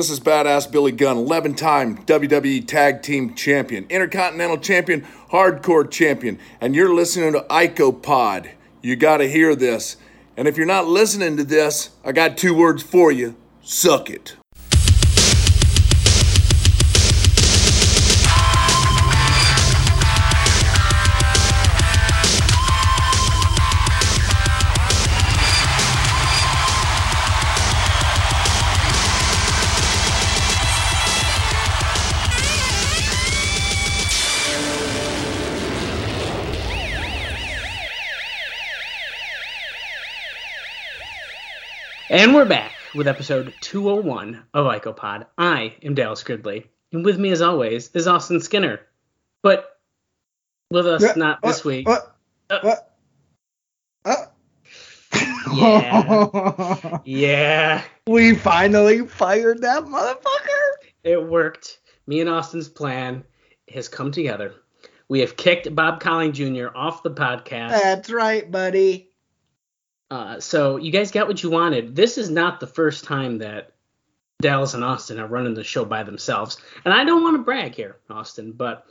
This is Badass Billy Gunn, 11 time WWE Tag Team Champion, Intercontinental Champion, Hardcore Champion, and you're listening to Ico Pod. You gotta hear this. And if you're not listening to this, I got two words for you suck it. And we're back with episode 201 of IcoPod. I am Dallas Gridley, and with me, as always, is Austin Skinner. But with us Yeah, not this what, week. Uh. Uh. Yeah. Yeah, we finally fired that motherfucker. it worked. Me and Austin's plan has come together. We have kicked Bob Colling Jr. off the podcast. That's right, buddy. Uh, so you guys got what you wanted. This is not the first time that Dallas and Austin are running the show by themselves. And I don't want to brag here, Austin, but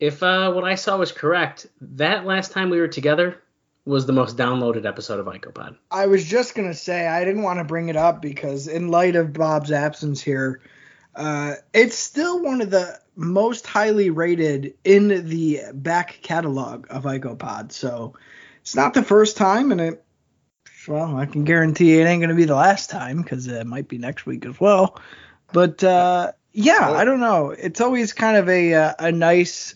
if uh, what I saw was correct, that last time we were together was the most downloaded episode of IcoPod. I was just gonna say I didn't want to bring it up because in light of Bob's absence here, uh, it's still one of the most highly rated in the back catalog of IcoPod. So it's not the first time, and it well, I can guarantee it ain't gonna be the last time because it might be next week as well. But uh, yeah, I don't know. It's always kind of a uh, a nice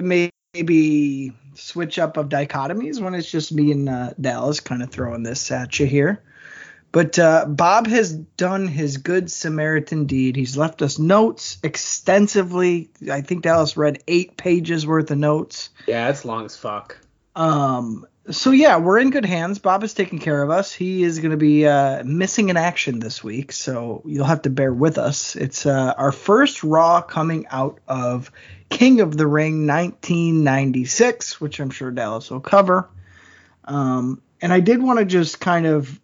maybe switch up of dichotomies when it's just me and uh, Dallas kind of throwing this at you here. But uh, Bob has done his good Samaritan deed. He's left us notes extensively. I think Dallas read eight pages worth of notes. Yeah, it's long as fuck. Um, so yeah, we're in good hands. Bob is taking care of us. He is going to be uh, missing in action this week, so you'll have to bear with us. It's uh, our first Raw coming out of King of the Ring 1996, which I'm sure Dallas will cover. Um, and I did want to just kind of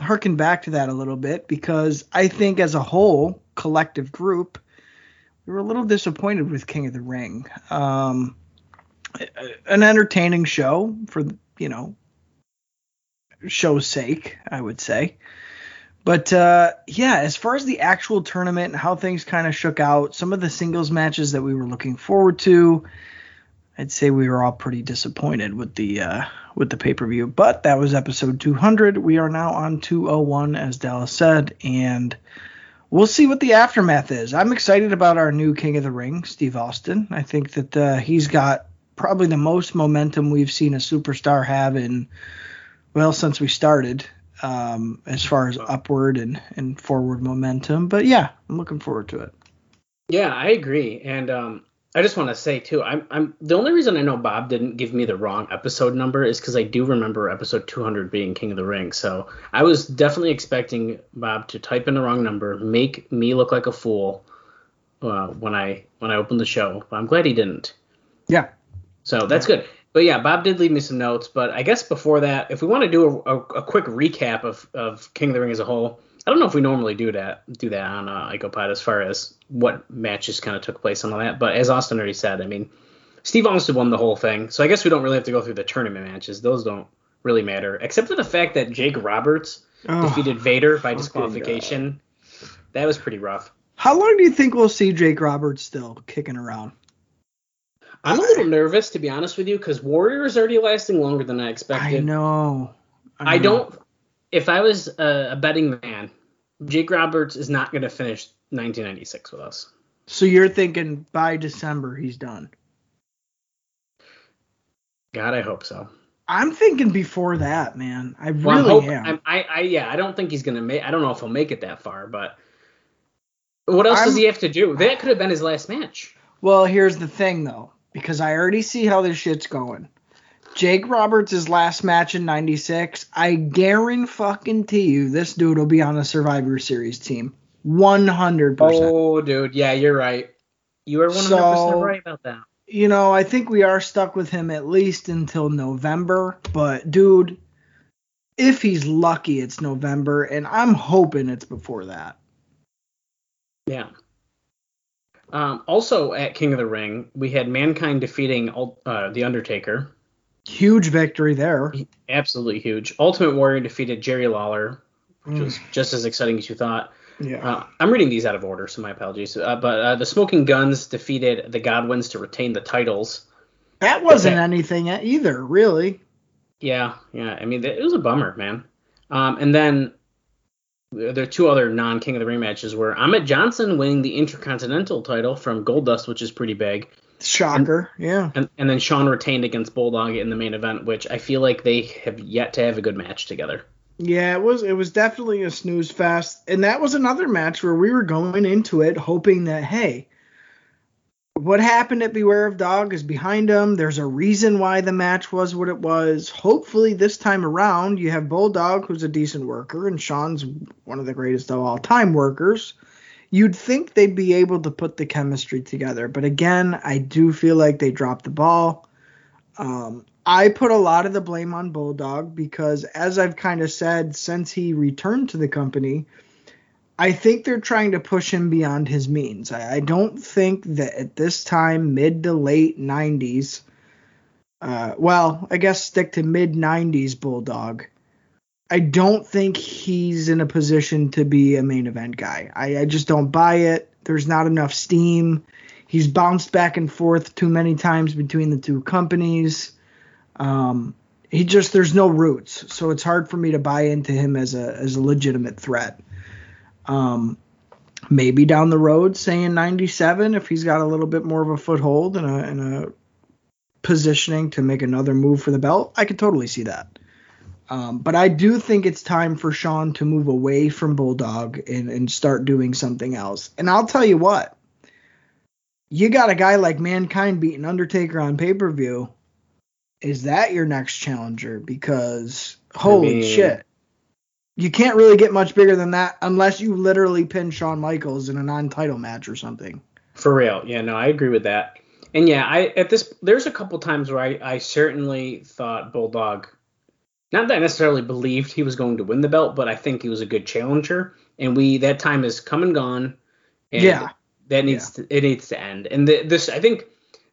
harken back to that a little bit because I think as a whole collective group, we were a little disappointed with King of the Ring. Um, an entertaining show for you know show's sake, I would say. But uh, yeah, as far as the actual tournament and how things kind of shook out, some of the singles matches that we were looking forward to, I'd say we were all pretty disappointed with the uh, with the pay per view. But that was episode 200. We are now on 201, as Dallas said, and we'll see what the aftermath is. I'm excited about our new King of the Ring, Steve Austin. I think that uh, he's got probably the most momentum we've seen a superstar have in well since we started um, as far as upward and, and forward momentum but yeah i'm looking forward to it Yeah, I agree. And um, I just want to say too, I'm I'm the only reason I know Bob didn't give me the wrong episode number is because I do remember episode 200 being King of the Ring. So I was definitely expecting Bob to type in the wrong number, make me look like a fool uh, when I when I opened the show. But I'm glad he didn't. yeah So that's good. But yeah, Bob did leave me some notes. But I guess before that, if we want to do a, a, a quick recap of, of King of the Ring as a whole, I don't know if we normally do that do that on uh, IcoPod as far as what matches kind of took place and all that. But as Austin already said, I mean, Steve Austin won the whole thing, so I guess we don't really have to go through the tournament matches. Those don't really matter, except for the fact that Jake Roberts Oh, defeated Vader by disqualification. That was pretty rough. how long do you think we'll see jake roberts still kicking around I'm a little nervous to be honest with you because Warrior is already lasting longer than I expected. i know I know. don't. If I was a, a betting man, Jake Roberts is not going to finish 1996 with us. so you're thinking by december he's done God, I hope so. i'm thinking before that man i Well, really hope- am I'm- I, I, yeah, I don't think he's going to make. I don't know if he'll make it that far, but what else does I'm- he have to do? That could have been his last match. Well, here's the thing though, because I already see how this shit's going. Jake Roberts' last match in '96, I guarantee you this dude will be on a Survivor Series team. 100%. Oh, dude, yeah, you're right. You are 100 So- percent right about that. You know, I think we are stuck with him at least until November, but dude, if he's lucky, it's November, and I'm hoping it's before that. Yeah. Um, also at King of the Ring, we had Mankind defeating uh, The Undertaker. Huge victory there. Absolutely huge. Ultimate Warrior defeated Jerry Lawler, which mm. was just as exciting as you thought. Yeah. Uh, I'm reading these out of order, so my apologies. Uh, but uh, the Smoking Guns defeated the Godwins to retain the titles. That wasn't that, anything either, really. Yeah, yeah. I mean, it was a bummer, man. Um, and then there are two other non King of the Ring matches where Ahmed Johnson winning the Intercontinental title from Goldust, which is pretty big. Shocker, and, yeah. And, and then Shawn retained against Bulldog in the main event, which I feel like they have yet to have a good match together. Yeah, it was it was definitely a snooze fest, and that was another match where we were going into it hoping that hey, what happened at Beware of Dog is behind them. There's a reason why the match was what it was. Hopefully, this time around, you have Bulldog, who's a decent worker, and Shawn's one of the greatest of all time workers. You'd think they'd be able to put the chemistry together, but again, I do feel like they dropped the ball. Um, I put a lot of the blame on Bulldog because, as I've kind of said since he returned to the company, I think they're trying to push him beyond his means. I, I don't think that at this time, mid to late 90s, uh, well, I guess stick to mid 90s Bulldog. I don't think he's in a position to be a main event guy. I, I just don't buy it. There's not enough steam. He's bounced back and forth too many times between the two companies. Um, he just there's no roots, so it's hard for me to buy into him as a as a legitimate threat. Um, maybe down the road, say in 97, if he's got a little bit more of a foothold and a, and a positioning to make another move for the belt, I could totally see that. Um, but I do think it's time for Shawn to move away from Bulldog and, and start doing something else. And I'll tell you what, you got a guy like Mankind beating Undertaker on pay per view. Is that your next challenger? Because holy I mean, shit, you can't really get much bigger than that unless you literally pin Shawn Michaels in a non-title match or something. For real, yeah, no, I agree with that. And yeah, I at this there's a couple times where I, I certainly thought Bulldog, not that I necessarily believed he was going to win the belt, but I think he was a good challenger. And we that time is come and gone. And yeah, that needs yeah. to it needs to end. And the, this I think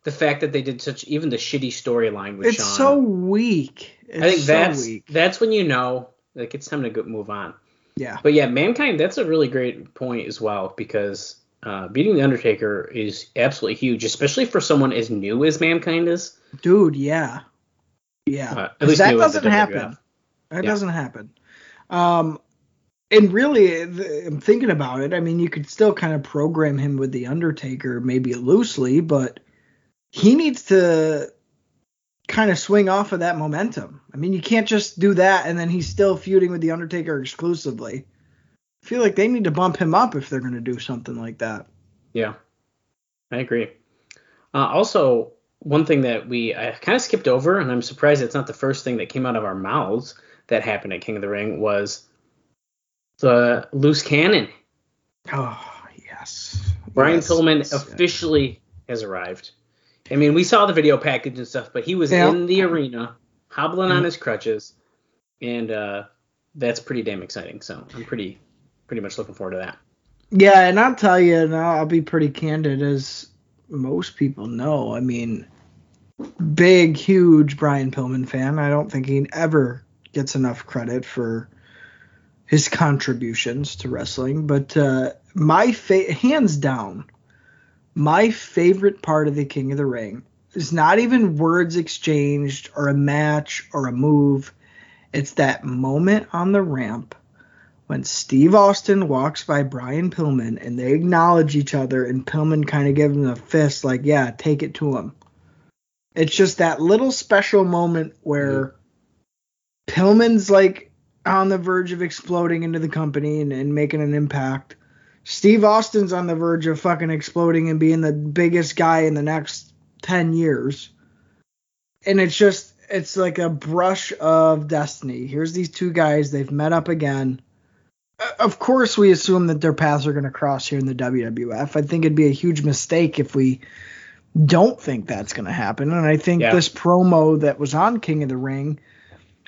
the fact that they did such even the shitty storyline with it's so weak. It's I think so that's weak. that's when you know like it's time to go move on. Yeah. But yeah, mankind. That's a really great point as well because uh, beating the Undertaker is absolutely huge, especially for someone as new as mankind is. Dude, yeah, yeah. Uh, at least that doesn't happen. That yeah. doesn't happen. Um, and really, I'm thinking about it. I mean, you could still kind of program him with the Undertaker, maybe loosely, but he needs to kind of swing off of that momentum. I mean, you can't just do that and then he's still feuding with the Undertaker exclusively. I feel like they need to bump him up if they're going to do something like that. Yeah, I agree. Uh, also, one thing that we I kind of skipped over, and I'm surprised it's not the first thing that came out of our mouths that happened at King of the Ring was the loose cannon. Oh yes. Brian yes, Pillman yes, officially yes. has arrived. I mean, we saw the video package and stuff, but he was yeah. in the arena, hobbling mm-hmm. on his crutches, and uh, that's pretty damn exciting. So I'm pretty, pretty much looking forward to that. Yeah, and I'll tell you, and I'll be pretty candid, as most people know. I mean, big, huge Brian Pillman fan. I don't think he ever gets enough credit for his contributions to wrestling, but uh, my fa- hands down my favorite part of the King of the Ring is not even words exchanged or a match or a move. It's that moment on the ramp when Steve Austin walks by Brian Pillman and they acknowledge each other and Pillman kind of gives him a fist like, yeah, take it to him. It's just that little special moment where mm-hmm. Pillman's like on the verge of exploding into the company and, and making an impact Steve Austin's on the verge of fucking exploding and being the biggest guy in the next 10 years. And it's just, it's like a brush of destiny. Here's these two guys, they've met up again. Uh, of course, we assume that their paths are going to cross here in the WWF. I think it'd be a huge mistake if we don't think that's going to happen. And I think yeah. this promo that was on King of the Ring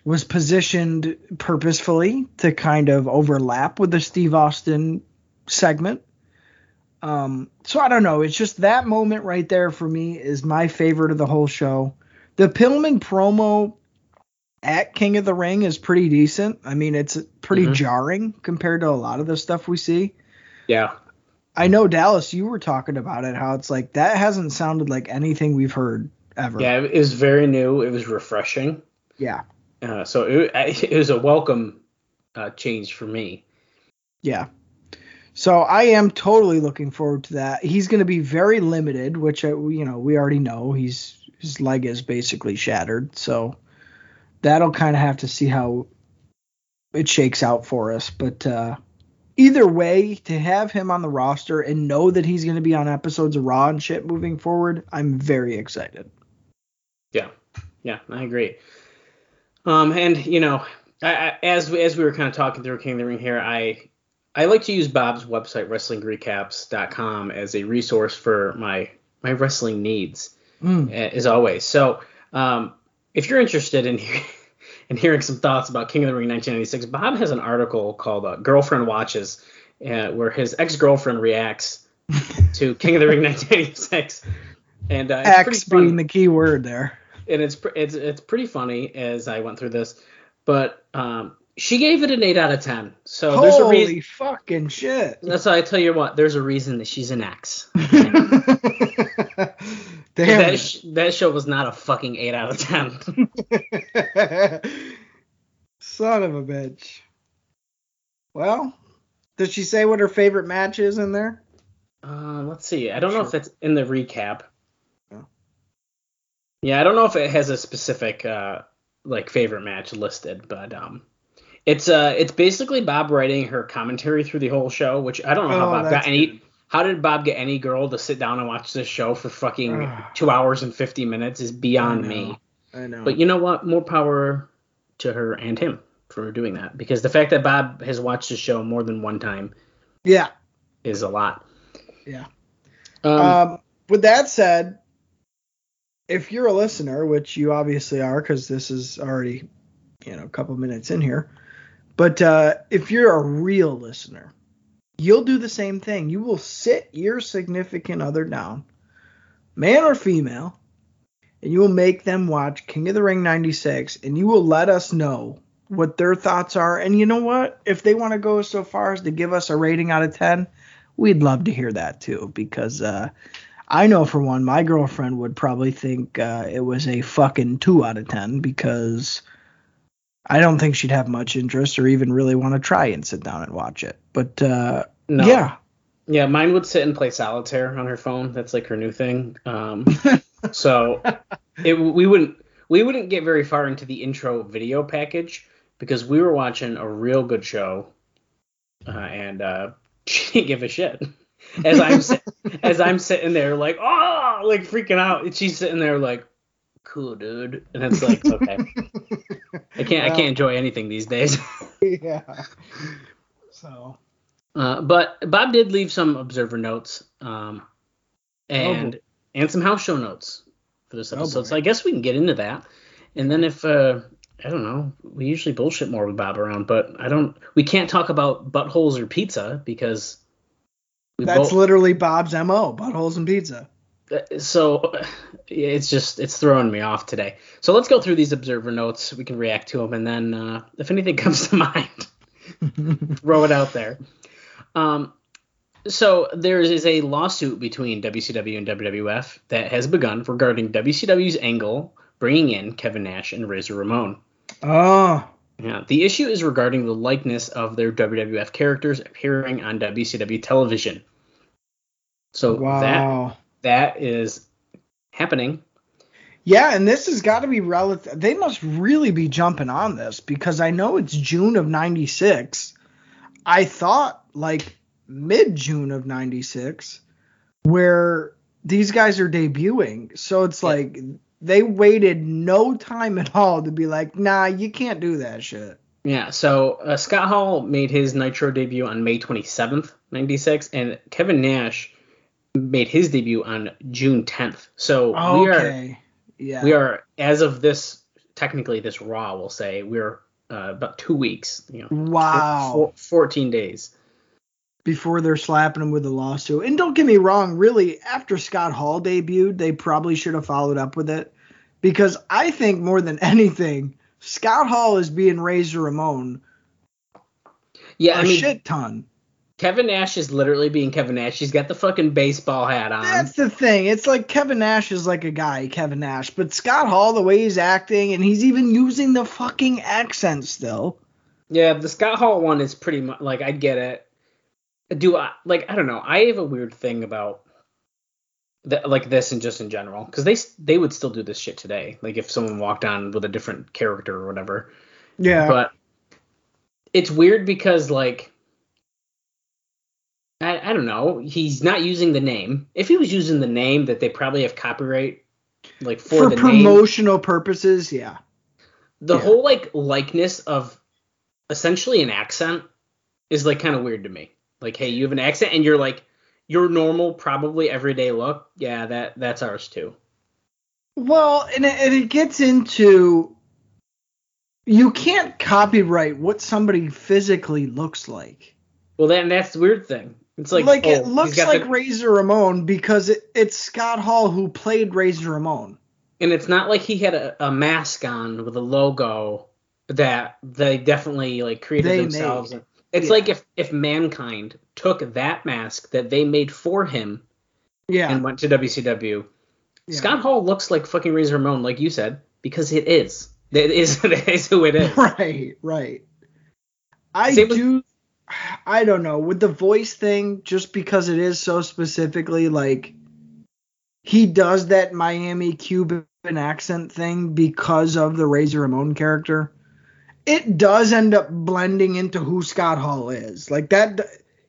was positioned purposefully to kind of overlap with the Steve Austin segment. Um, so I don't know. It's just that moment right there for me is my favorite of the whole show. The Pillman promo at King of the Ring is pretty decent. I mean, it's pretty Mhm. jarring compared to a lot of the stuff we see. Yeah. I know Dallas, you were talking about it, how it's like that hasn't sounded like anything we've heard ever. Yeah, it was very new. It was refreshing. Yeah. Uh, so it, it was a welcome uh, change for me. Yeah. So I am totally looking forward to that. He's going to be very limited, which uh, you know we already know. He's his leg is basically shattered, so that'll kind of have to see how it shakes out for us. But uh, either way, to have him on the roster and know that he's going to be on episodes of Raw and shit moving forward, I'm very excited. Yeah, yeah, I agree. Um, and you know, I, I, as as we were kind of talking through King of the Ring here, I I like to use Bob's website WrestlingRecaps.com as a resource for my my wrestling needs, Mm. as always. So, um, if you're interested in in hearing some thoughts about King of the Ring 1996, Bob has an article called uh, "Girlfriend Watches," uh, where his ex girlfriend reacts to King of the Ring 1996. And uh, it's X funny being the key word there. and it's it's it's pretty funny as I went through this, but um, she gave it an eight out of ten. So there's a Holy reason. fucking shit. That's why I tell you what. There's a reason that she's an X. Damn. that sh- that show was not a fucking eight out of ten. Son of a bitch. Well, does she say what her favorite match is in there? uh, let's see. I don't know if Sure. that's in the recap. Yeah. Yeah, I don't know if it has a specific uh, like favorite match listed, but um. It's uh, it's basically Bob writing her commentary through the whole show, which I don't know how Oh, Bob got any. good. How did Bob get any girl to sit down and watch this show for fucking two hours and fifty minutes is beyond I me. I know. But you know what? More power to her and him for doing that. Because the fact that Bob has watched the show more than one time yeah. is a lot. Yeah. Um, Um, with that said, if you're a listener, which you obviously are, because this is already, you know, a couple minutes in here, but uh, if you're a real listener, you'll do the same thing. You will sit your significant other down, man or female, and you will make them watch King of the Ring 96, and you will let us know what their thoughts are. And you know what? If they want to go so far as to give us a rating out of 10, we'd love to hear that too, because uh, I know for one, my girlfriend would probably think uh, it was a fucking 2 out of 10 because I don't think she'd have much interest or even really want to try and sit down and watch it. But uh, no. yeah. Yeah, mine would sit and play solitaire on her phone. That's like her new thing. Um, so it, we wouldn't we wouldn't get very far into the intro video package because we were watching a real good show, uh, and uh, she didn't give a shit. As I'm sit- as I'm sitting there like oh like freaking out, and she's sitting there like cool dude, and it's like okay, I can't I can't enjoy anything these days. yeah. So Uh, but Bob did leave some observer notes, um, and boy. and some house show notes for this Oh, episode. boy. so I guess we can get into that. And then if uh, I don't know, we usually bullshit more with Bob around, but I don't. We can't talk about buttholes or pizza because that's both. literally Bob's mo: buttholes and pizza. So it's just it's throwing me off today. So let's go through these observer notes. We can react to them, and then uh, if anything comes to mind, throw it out there. Um, so there is a lawsuit between WCW and WWF that has begun regarding WCW's angle bringing in Kevin Nash and Razor Ramon. oh, Yeah, the issue is regarding the likeness of their WWF characters appearing on WCW television. So wow. that is happening. Yeah, and this has got to be relative. They must really be jumping on this because I know it's June of '96. I thought like mid June of '96, where these guys are debuting. So it's Yeah. like they waited no time at all to be like, nah, you can't do that shit. Yeah, so uh, Scott Hall made his Nitro debut on May 27th, 96, and Kevin Nash made his debut on June 10th. So we are Okay. Yeah. we are as of this technically this Raw we'll say we're uh, about two weeks, you know, Wow. four, 14 days. before they're slapping him with a lawsuit. And don't get me wrong, really, after Scott Hall debuted, they probably should have followed up with it because I think more than anything, Scott Hall is being raised Razor Ramon Yeah, a I mean, shit ton. Kevin Nash is literally being Kevin Nash. He's got the fucking baseball hat on. That's the thing. It's like Kevin Nash is like a guy, Kevin Nash, but Scott Hall, the way he's acting, and he's even using the fucking accent still. Yeah, the Scott Hall one is pretty much like I get it. Do I like I don't know. I have a weird thing about the, like this and just in general because they they would still do this shit today. Like if someone walked on with a different character or whatever. Yeah. But it's weird because like I I don't know. He's not using the name. If he was using the name that they probably have copyright like for, for the name promotional purposes, yeah. the Yeah. whole like likeness of essentially an accent is like kind of weird to me. Like, hey, you have an accent and you're like your normal, probably everyday look. Yeah, that that's ours too. Well, and it, and it gets into you can't copyright what somebody physically looks like. Well, then that's the weird thing. It's like, Like, oh, it he's looks like the- Razor Ramon because it, it's Scott Hall who played Razor Ramon. and it's not like he had a, a mask on with a logo that they definitely like created They themselves. made. It's Yeah. like if if mankind took that mask that they made for him Yeah. and went to WCW. Yeah. Scott Hall looks like fucking Razor Ramon, like you said, because it is. It is, it is who it is. Right, right. I Same do. I don't know with the voice thing, just because it is so specifically like he does that Miami Cuban accent thing because of the Razor Ramon character. It does end up blending into who Scott Hall is. Like that,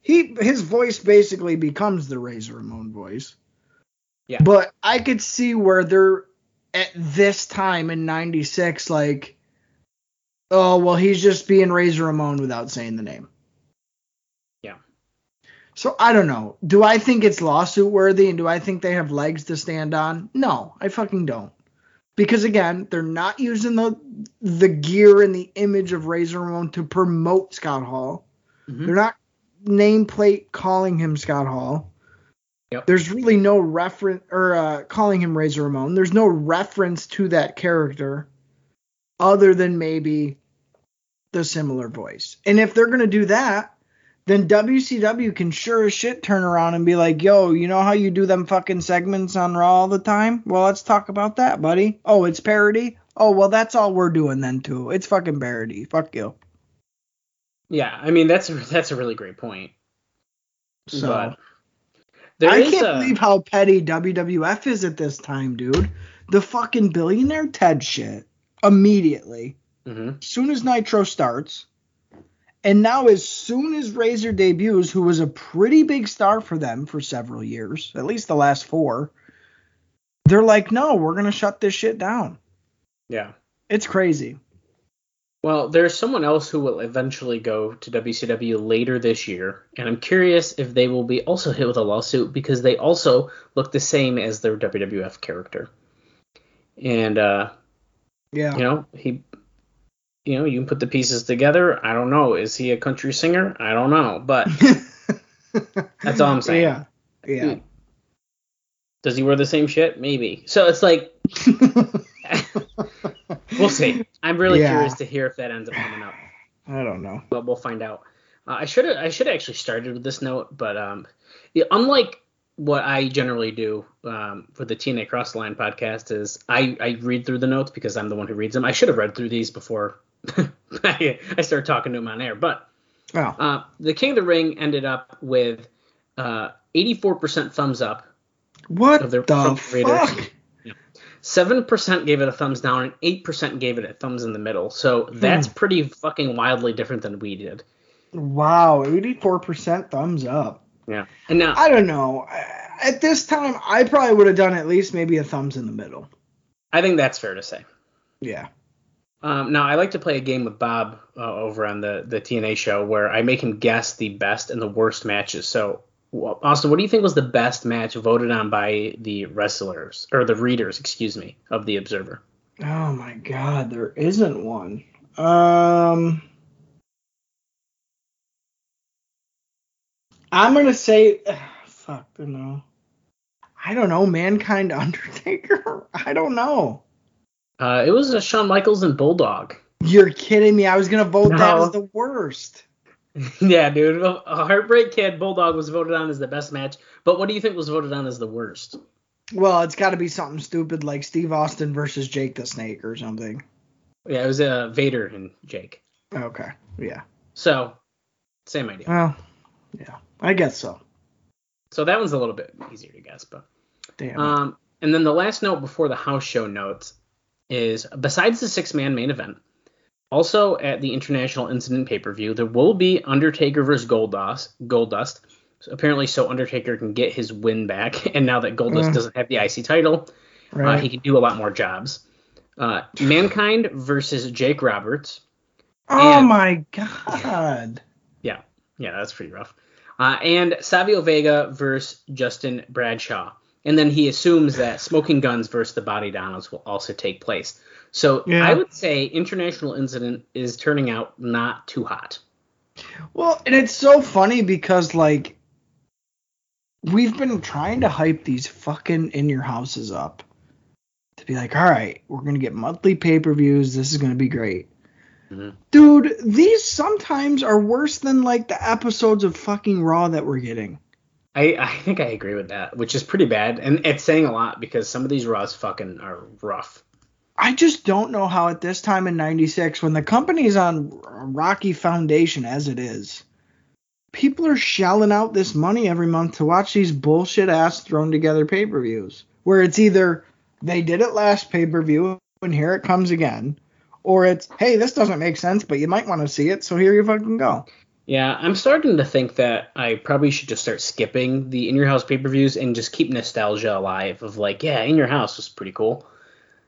he his voice basically becomes the Razor Ramon voice. Yeah. But I could see where they're at this time in '96, like, oh well, he's just being Razor Ramon without saying the name. So I don't know. Do I think it's lawsuit worthy and do I think they have legs to stand on? No, I fucking don't. Because again, they're not using the the gear and the image of Razor Ramon to promote Scott Hall. Mhm. They're not nameplate calling him Scott Hall. Yep. There's really no reference or uh, calling him Razor Ramon. There's no reference to that character other than maybe the similar voice. And if they're gonna do that, then WCW can sure as shit turn around and be like, yo, you know how you do them fucking segments on Raw all the time? Well, let's talk about that, buddy. Oh, it's parody? Oh, well, that's all we're doing then, too. It's fucking parody. Fuck you. Yeah, I mean that's a, that's a really great point. So, But I can't a- believe how petty WWF is at this time, dude. The fucking billionaire Ted shit immediately. Mhm. As soon as Nitro starts. And now, as soon as Razor debuts, who was a pretty big star for them for several years, at least the last four, they're like, no, we're going to shut this shit down. Yeah. It's crazy. Well, there's someone else who will eventually go to WCW later this year, and I'm curious if they will be also hit with a lawsuit because they also look the same as their WWF character. And uh, Yeah. you know, he you know, you can put the pieces together. I don't know. Is he a country singer? I don't know, but That's all I'm saying. Yeah. Yeah. does he wear the same shit? Maybe. So it's like we'll see. I'm really Yeah. curious to hear if that ends up coming up. I don't know. but we'll find out. Uh, I should I should have actually started with this note, but um, yeah, unlike what I generally do um, for the TNA Cross the Line podcast is I, I read through the notes because I'm the one who reads them. I should have read through these before I, started talking to him on air, but Oh. uh, the King of the Ring ended up with uh, 84% thumbs up, What of their- the fuck? seven percent gave it a thumbs down, and eight percent gave it a thumbs in the middle. So that's pretty fucking wildly different than we did. Wow, 84% thumbs up. Yeah, and now I don't know. At this time, I probably would have done at least maybe a thumbs in the middle. I think that's fair to say. Yeah. Um, now I like to play a game with Bob uh, over on the the TNA show where I make him guess the best and the worst matches. So, Austin, what do you think was the best match voted on by the wrestlers or the readers, excuse me, of the Observer? Oh my god, there isn't one. Um I'm gonna say, fuck, I don't know. I don't know, Mankind Undertaker. I don't know. Uh, it was a Shawn Michaels and Bulldog. You're kidding me. I was gonna vote that No. as the worst. yeah, dude. A a Heartbreak Kid Bulldog was voted on as the best match, but what do you think was voted on as the worst? Well, it's got to be something stupid like Steve Austin versus Jake the Snake or something. Yeah, it was uh, Vader and Jake. Okay. Yeah. So, same idea. Well, yeah. I guess so. So that one's a little bit easier to guess, but Damn. Um, and then the last note before the house show notes is besides the six man main event, also at the International Incident pay per view, there will be Undertaker versus Goldust. Goldust. So apparently, so Undertaker can get his win back, and now that Goldust Mm. doesn't have the IC title, uh, he can do a lot more jobs. Uh, Mankind versus Jake Roberts. oh and- my god. Yeah, yeah, that's pretty rough. Uh, and Savio Vega versus Justin Bradshaw. And then he assumes that Smoking Guns versus the Body Donnas will also take place. So Yeah. I would say International Incident is turning out not too hot. Well, and it's so funny because like we've been trying to hype these fucking in your houses up to be like, all right, we're gonna get monthly pay-per-views. This is gonna be great. Mhm. Dude, these sometimes are worse than like the episodes of fucking Raw that we're getting. I, I think I agree with that, which is pretty bad. And it's saying a lot because some of these Raws fucking are rough. I just don't know how at this time in 96 when the company's on a rocky foundation as it is people are shelling out this money every month to watch these bullshit ass thrown together pay-per-views where it's either they did it last pay-per-view and here it comes again or it's hey this doesn't make sense but you might want to see it so here you fucking go Yeah, I'm starting to think that I probably should just start skipping the In Your House pay per views and just keep nostalgia alive of like, yeah, In Your House was pretty cool.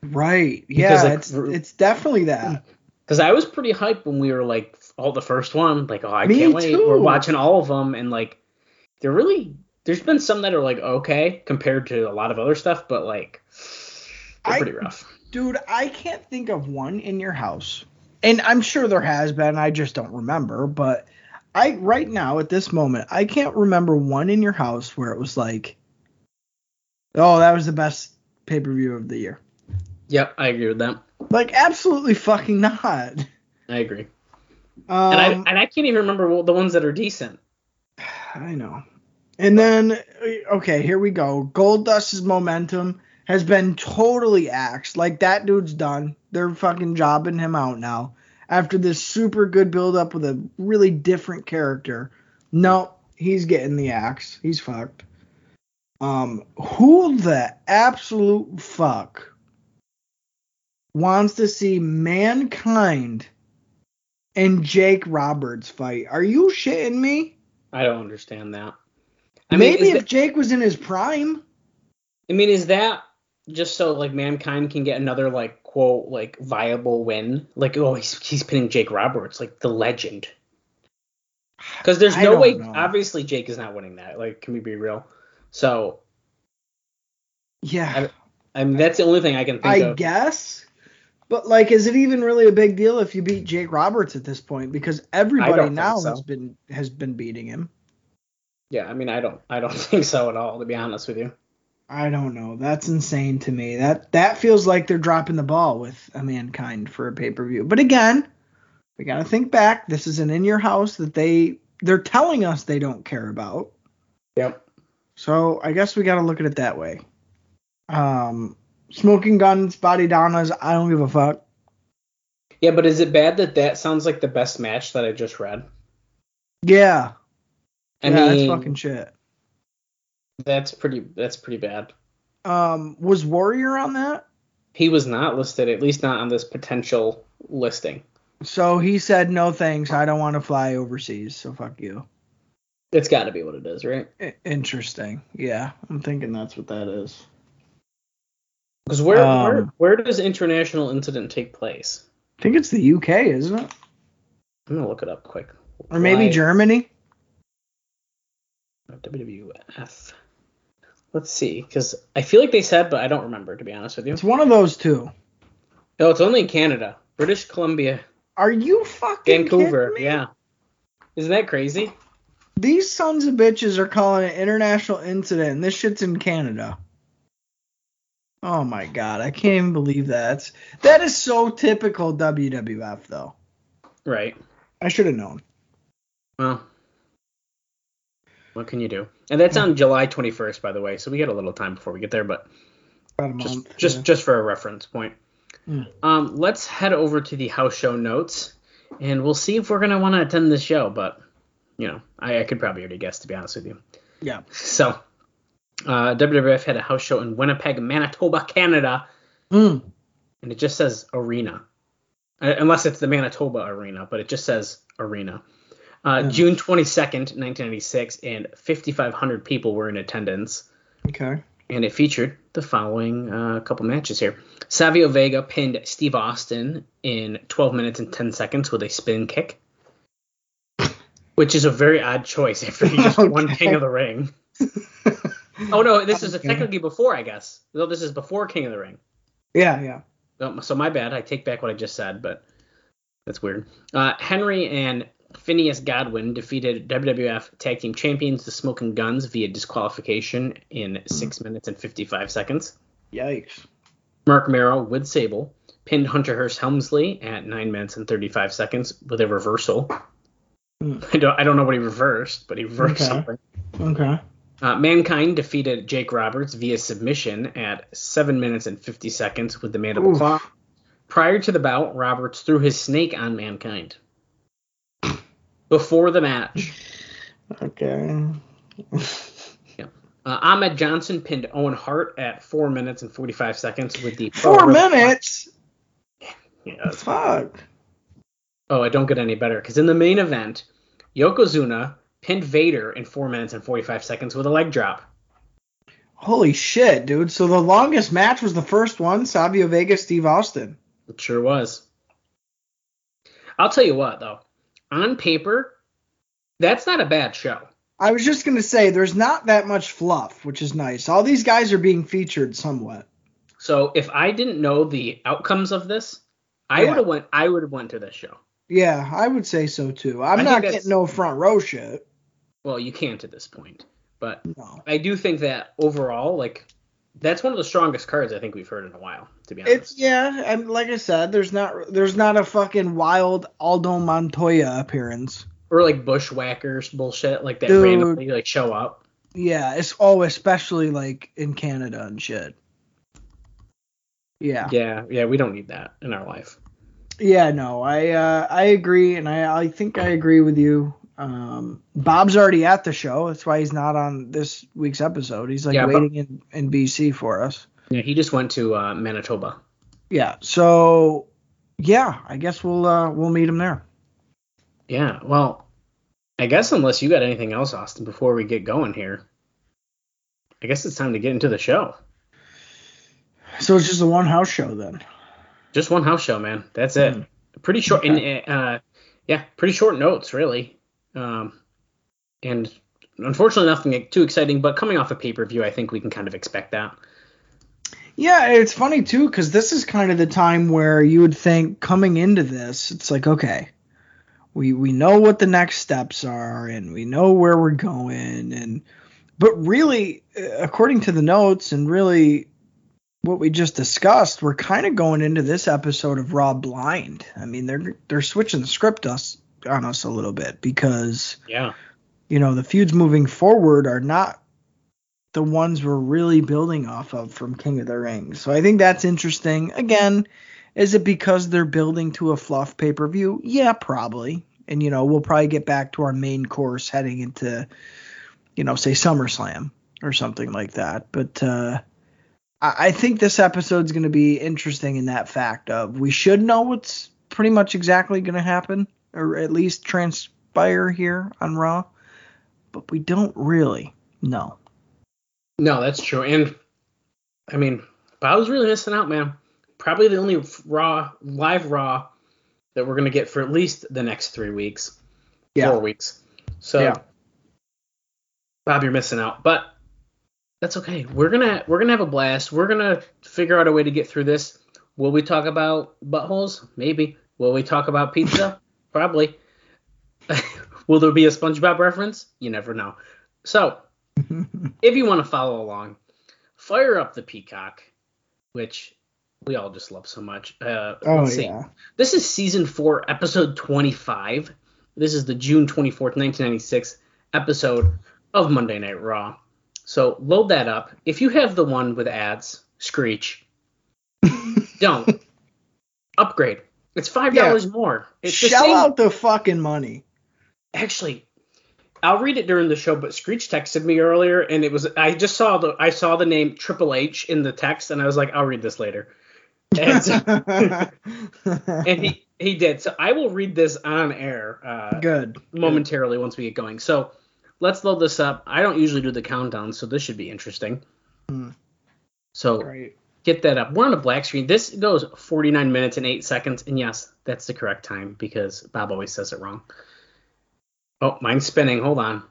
right Because, yeah like, it's r- it's definitely that Because I was pretty hyped when we were like all the first one. Like, oh, I Me can't wait. too. We're watching all of them, and like, they're really. There's been some that are like okay compared to a lot of other stuff, but like, they're I- pretty rough. Dude, I can't think of one in your house. And I'm sure there has been, I just don't remember, but I right now at this moment, I can't remember one in your house where it was like oh, that was the best pay-per-view of the year. Yep, I agree with that. Like absolutely fucking not. I agree. Um, and I and I can't even remember the ones that are decent. I know. And then, okay, here we go. Goldust's momentum has been totally axed. Like that dude's done. They're fucking jobbing him out now after this super good build up with a really different character. No, he's getting the axe. He's fucked. Um, who the absolute fuck wants to see mankind and Jake Roberts fight? Are you shitting me? I don't understand that. I Maybe is if that, Jake was in his prime. I mean, is that just so like mankind can get another like quote like viable win? Like, oh, he's he's pinning Jake Roberts, like the legend. Because there's no way. know. Obviously, Jake is not winning that. Like, can we be real? So, Yeah, I mean, that's the only thing I can think I of. guess. But like, is it even really a big deal if you beat Jake Roberts at this point? Because everybody now so. has been has been beating him. Yeah, I mean, I don't, I don't think so at all. To be honest with you. I don't know. That's insane to me. That that feels like they're dropping the ball with a mankind for a pay per view. But again, we gotta think back. This is an in your house that they they're telling us they don't care about. Yep. So I guess we gotta look at it that way. Um, smoking guns, body donnas. I don't give a fuck. Yeah, but is it bad that that sounds like the best match that I just read? Yeah, I yeah, mean, that's fucking shit. That's pretty. That's pretty bad. Um, was Warrior on that? He was not listed, at least not on this potential listing. So he said no thanks. I don't want to fly overseas. So fuck you. It's got to be what it is, right? I- interesting. Yeah, I'm thinking that's what that is. Because where, Um, where where does international incident take place? I think it's the UK, isn't it? I'm gonna look it up quick. Or maybe Why- Germany. WWF. Let's see, because I feel like they said, but I don't remember to be honest with you. It's one of those two. No, it's only in Canada, British Columbia, Are you fucking Vancouver. kidding me? Yeah, isn't that crazy? These sons of bitches are calling it international incident, and this shit's in Canada. Oh my god, I can't even believe that. That is so typical WWF, though. Right. I should have known. Well, what can you do? And that's on July 21st, by the way, so we got a little time before we get there, but just month. just yeah. just for a reference point. Hmm. Um, let's head over to the house show notes, and we'll see if we're gonna want to attend the show. But you know, I, I could probably already guess to be honest with you. yeah. So, uh, WWF had a house show in Winnipeg, Manitoba, Canada, Mm. and it just says arena, Uh, unless it's the Manitoba Arena, but it just says arena. Uh, Yeah. June 22nd, 1996, and 5,500 people were in attendance, Okay. and it featured the following uh, couple matches here. Savio Vega pinned Steve Austin in 12 minutes and 10 seconds with a spin kick, which is a very odd choice after he just won King of the Ring. Oh no, this is Okay. technically before, I guess. No, this is before King of the Ring. Yeah, yeah. Oh, So my bad. I take back what I just said, but that's weird. Uh, Henry and Phineas Godwin defeated WWF Tag Team Champions, the Smoking Guns, via disqualification in six minutes and 55 seconds. Yikes. Marc Mero with Sable pinned Hunter Hearst Helmsley at nine minutes and 35 seconds with a reversal. Hmm. I don't, I don't know what he reversed, but he reversed Okay. something. Okay. Uh, Mankind defeated Jake Roberts via submission at 7 minutes and 50 seconds with the mandible Oof. claw. Prior to the bout, Roberts threw his snake on Mankind. Before the match, Okay. uh, Ahmed Johnson pinned Owen Hart at 4 minutes and 45 seconds with the. Four minutes? Yeah, Fuck. oh, I don't get any better because in the main event, Yokozuna pinned Vader in 4 minutes and 45 seconds with a leg drop. Holy shit, dude. So the longest match was the first one, Savio Vega, Steve Austin. It sure was. I'll tell you what, though. On paper, that's not a bad show. I was just gonna say there's not that much fluff, which is nice. All these guys are being featured somewhat. So if I didn't know the outcomes of this, I Yeah. would have went. I would have went to this show. Yeah, I would say so too. I'm I not getting no front row shit. Well, you can't at this point, but No. I do think that overall, like, that's one of the strongest cards I think we've heard in a while. To be honest. It's yeah, and like I said, there's not there's not a fucking wild Aldo Montoya appearance. or like bushwhackers bullshit, like that Dude. randomly like show up. Yeah, it's oh, especially like in Canada and shit. Yeah. Yeah, yeah, we don't need that in our life. Yeah, no, I uh, I agree, and I I think I agree with you. Um, Bob's already at the show. That's why he's not on this week's episode. He's like Yeah, but- waiting in, in BC for us. Yeah, he just went to uh, Manitoba. Yeah. So yeah, I guess we'll uh, we'll meet him there. Yeah, well, I guess unless you got anything else, Austin, before we get going here, I guess it's time to get into the show. So it's just a one house show then. Just one house show, man. That's it. Mm. Pretty short, Okay. and uh, yeah, pretty short notes, really. Um, and unfortunately, nothing too exciting. But coming off a pay per view, I think we can kind of expect that. Yeah, it's funny too because this is kind of the time where you would think coming into this, it's like okay, we we know what the next steps are and we know where we're going and but really, uh, according to the notes and really what we just discussed, we're kind of going into this episode of Raw blind. I mean, they're they're switching the script us on us a little bit because Yeah. you know the feuds moving forward are not the ones we're really building off of from King of the Ring. So I think that's interesting. Again, is it because they're building to a fluff pay per view? Yeah, probably. And you know we'll probably get back to our main course heading into, you know, say SummerSlam or something like that. But uh, I, I think this episode's going to be interesting in that fact of we should know what's pretty much exactly going to happen or at least transpire here on Raw, but we don't really know. No, that's true. And I mean, Bob's really missing out, man. Probably the only raw live raw that we're gonna get for at least the next three weeks, Yeah. four weeks. So, Yeah. Bob, you're missing out, but that's okay. We're gonna we're gonna have a blast. We're gonna figure out a way to get through this. Will we talk about buttholes? Maybe. Will we talk about pizza? Probably. Will there be a SpongeBob reference? You never know. So, if you want to follow along, fire up the Peacock, which we all just love so much. Uh, Oh yeah. This is season four, episode 25. This is the June 24th, 1996 episode of Monday Night Raw. So load that up. If you have the one with ads, screech. Don't. Upgrade. It's five dollars more. It's the Shell same. out the fucking money. Actually, I'll read it during the show. But Screech texted me earlier, and it was I just saw the I saw the name Triple H in the text, and I was like, I'll read this later. And, so- and he he did. So I will read this on air. Uh, Good. momentarily once we get going. So let's load this up. I don't usually do the countdown, so this should be interesting. Hmm. So Great. Get that up. We're on a black screen. This goes 49 minutes and 8 seconds. And yes, that's the correct time because Bob always says it wrong. Oh, mine's spinning. Hold on.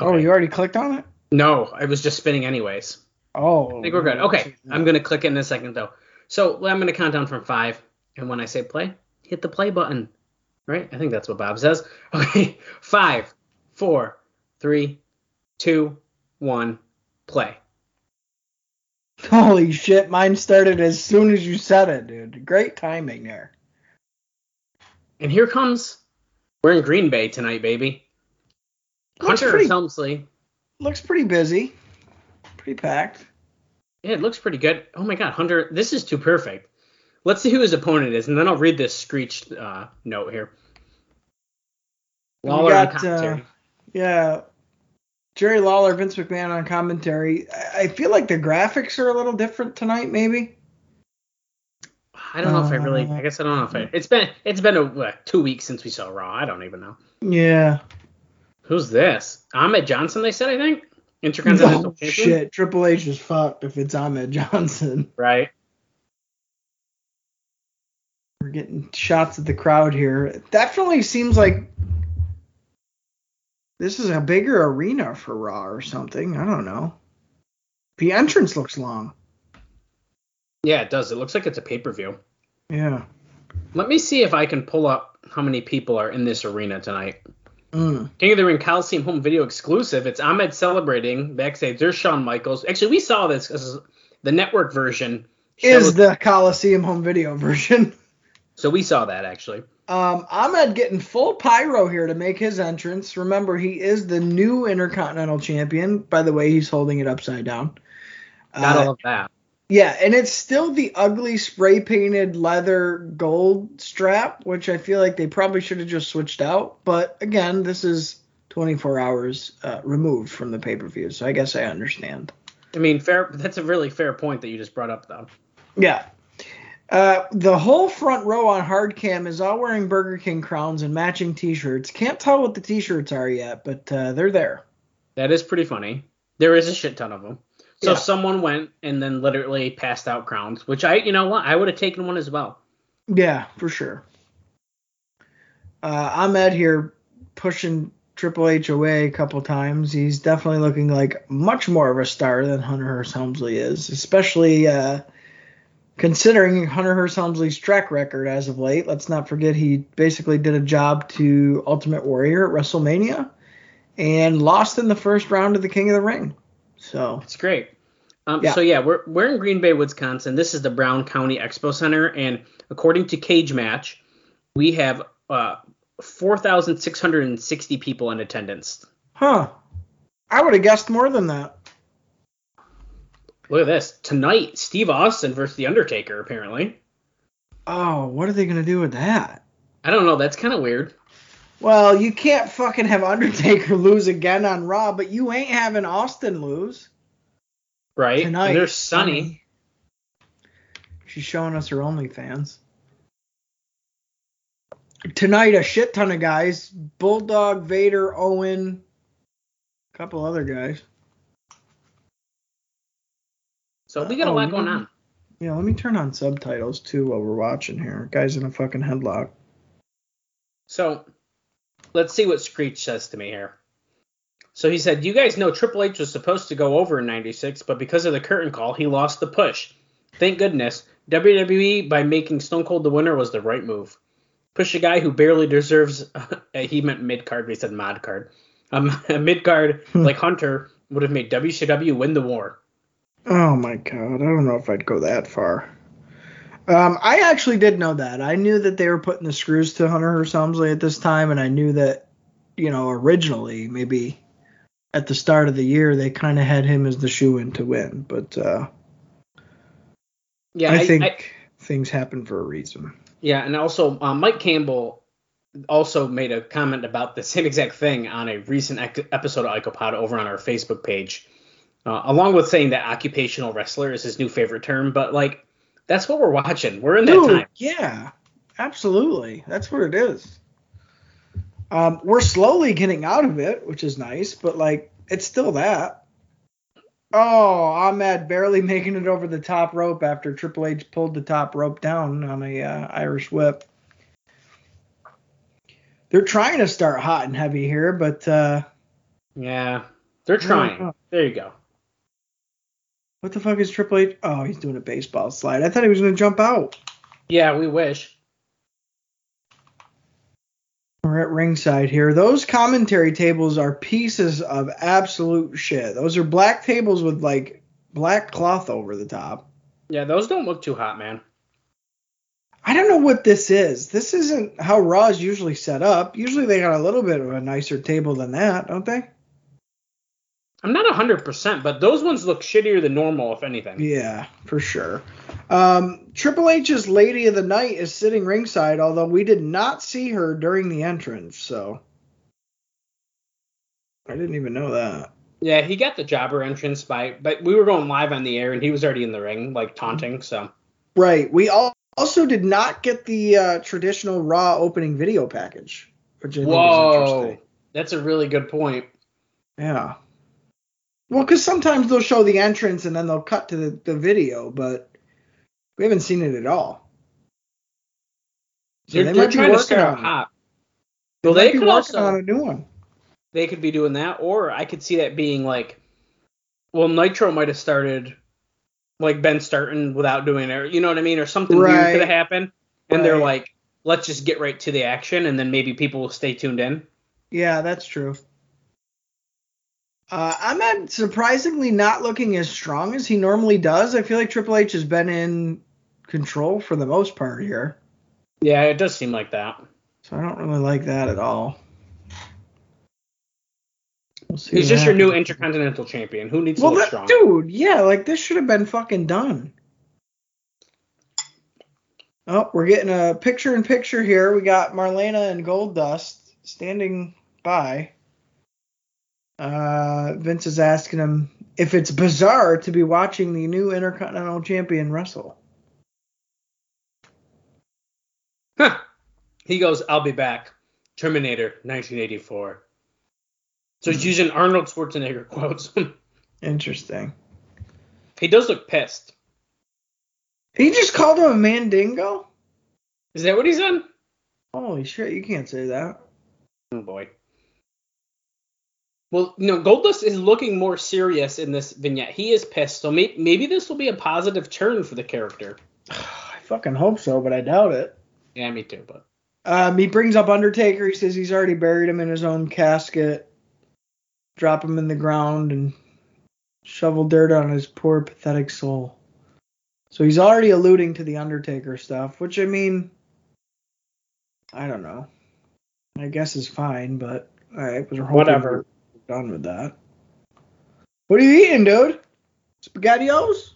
Oh, you already clicked on it? No, I was just spinning anyways. Oh. I think we're good. Okay, I'm gonna click it in a second though. So I'm gonna count down from five, and when I say play, hit the play button. Right? I think that's what Bob says. Okay, five, four, three, two, one, play. Holy shit, mine started as soon as you said it, dude. Great timing there. And here comes. We're in Green Bay tonight, baby. Looks Hunter pretty, Helmsley. looks pretty busy. Pretty packed. Yeah, it looks pretty good. Oh my God, Hunter, this is too perfect. Let's see who his opponent is, and then I'll read this screeched uh, note here. We Lawler on got, uh. Yeah. Jerry Lawler, Vince McMahon on commentary. I feel like the graphics are a little different tonight, maybe. I don't know if I really. uh, I guess I don't know if I. It's been it's been a, what, two weeks since we saw Raw. I don't even know. Yeah. Who's this? Ahmed Johnson. They said I think Intercontinental Oh, Champion. shit. Triple H is fucked if it's Ahmed Johnson. Right. We're getting shots at the crowd here. It definitely seems like this is a bigger arena for Raw or something. I don't know. The entrance looks long. Yeah, it does. It looks like it's a pay per view. Yeah. Let me see if I can pull up how many people are in this arena tonight. Mm. King of the Ring Coliseum home video exclusive. It's Ahmed celebrating backstage. There's Shawn Michaels. Actually, we saw this. This is the network version. Is the Coliseum home video version. so we saw that actually. Um, Ahmed getting full pyro here to make his entrance. Remember, he is the new Intercontinental Champion. By the way, he's holding it upside down. Gotta Uh, love that. Yeah, and it's still the ugly spray painted leather gold strap, which I feel like they probably should have just switched out. But again, this is 24 hours uh, removed from the pay per view, so I guess I understand. I mean, fair. That's a really fair point that you just brought up, though. Yeah. Uh, the whole front row on hard cam is all wearing Burger King crowns and matching T-shirts. Can't tell what the T-shirts are yet, but uh, they're there. That is pretty funny. There is a shit ton of them. So Yeah. someone went and then literally passed out crowns, which I, you know what, I would have taken one as well. Yeah, for sure. Uh, Ahmed here pushing Triple H away a couple times. He's definitely looking like much more of a star than Hunter Hearst Helmsley is, especially uh, considering Hunter Hearst Helmsley's track record as of late. Let's not forget he basically did a job to Ultimate Warrior at WrestleMania and lost in the first round of the King of the Ring. So It's great. Um, Yeah. So yeah, we're we're in Green Bay, Wisconsin. This is the Brown County Expo Center, and according to Cagematch, we have uh, 4,660 people in attendance. Huh. I would have guessed more than that. Look at this tonight. Steve Austin versus the Undertaker. Apparently, Oh, what are they going to do with that? I don't know. That's kind of weird. Well, you can't fucking have Undertaker lose again on Raw, but you ain't having Austin lose Right? tonight. And there's Sunny. She's showing us her OnlyFans. Tonight, a shit ton of guys: Bulldog, Vader, Owen, a couple other guys. So we got a Oh, lot going on. Yeah, let me turn on subtitles too while we're watching here. Guys in a fucking headlock. So let's see what Screech says to me here. So he said, You guys know Triple H was supposed to go over in 96, but because of the curtain call, he lost the push. Thank goodness. WWE, by making Stone Cold the winner, was the right move. push a guy who barely deserves. he meant mid card, but he said mod card. Um, a mid card Hmm. like Hunter would have made WCW win the war. Oh my god, I don't know if I'd go that far. Um, I actually did know that. I knew that they were putting the screws to Hunter Hearst Helmsley at this time, and I knew that, you know, originally maybe at the start of the year they kind of had him as the shoe in to win, but uh, Yeah, I, I, think I- things happen for a reason. yeah, and also uh, Mike Campbell also made a comment about the same exact thing on a recent ec- episode of Icopod over on our Facebook page, uh, along with saying that occupational wrestler is his new favorite term. But like, that's what we're watching. We're in that Dude, time. yeah, absolutely. That's what it is. Um, we're slowly getting out of it, which is nice, but like it's still that. Oh, Ahmed barely making it over the top rope after Triple H pulled the top rope down on a uh, Irish whip. They're trying to start hot and heavy here, but uh, Yeah, they're trying. There you go. What the fuck is Triple H? Oh, he's doing a baseball slide. I thought he was gonna jump out. Yeah, we wish. We're at ringside here. Those commentary tables are pieces of absolute shit. Those are black tables with like black cloth over the top. Yeah, those don't look too hot, man. I don't know what this is. This isn't how Raw is usually set up. Usually they got a little bit of a nicer table than that, don't they? I'm not 100%, but those ones look shittier than normal, if anything. Yeah, for sure. Um, Triple H's Lady of the Night is sitting ringside, although we did not see her during the entrance, so I didn't even know that. Yeah, he got the jobber entrance by, but we were going live on the air and he was already in the ring, like taunting. So Right. We al- also did not get the uh, traditional Raw opening video package, which I think is whoa, interesting. that's a really good point. Yeah. Well, because sometimes they'll show the entrance and then they'll cut to the, the video, but we haven't seen it at all. So They're, they be trying to start on hot. They Well, they could working on a new one. they could be doing that, or I could see that being like, well, Nitro might have started like Ben starting without doing it, you know what I mean, or something weird could have happened, and they're like, let's just get right to the action, and then maybe people will stay tuned in. Yeah, that's true. Uh, Ahmed surprisingly not looking as strong as he normally does. I feel like Triple H has been in control for the most part here. Yeah, it does seem like that. So I don't really like that at all. We'll see He's just your new intercontinental champion. Who needs Well, to look that, strong? dude, yeah, like this should have been fucking done. Oh, we're getting a picture in picture here. We got Marlena and Goldust standing by. Uh, Vince is asking him if it's bizarre to be watching the new Intercontinental Champion wrestle. Huh. He goes, I'll be back. Terminator, 1984. So Hmm. he's using Arnold Schwarzenegger quotes. Interesting. he does look pissed. He just called him a mandingo? Is that what he said? Holy shit, you can't say that. Oh boy. Well, you know, Goldust is looking more serious in this vignette. He is pissed, so may- maybe this will be a positive turn for the character. I fucking hope so, but I doubt it. Yeah, me too. But Um, he brings up Undertaker. He says he's already buried him in his own casket, drop him in the ground, and shovel dirt on his poor, pathetic soul. So he's already alluding to the Undertaker stuff, which I mean, I don't know. I guess is fine, but I was hoping Whatever. Done with that. What are you eating, dude? Spaghettios?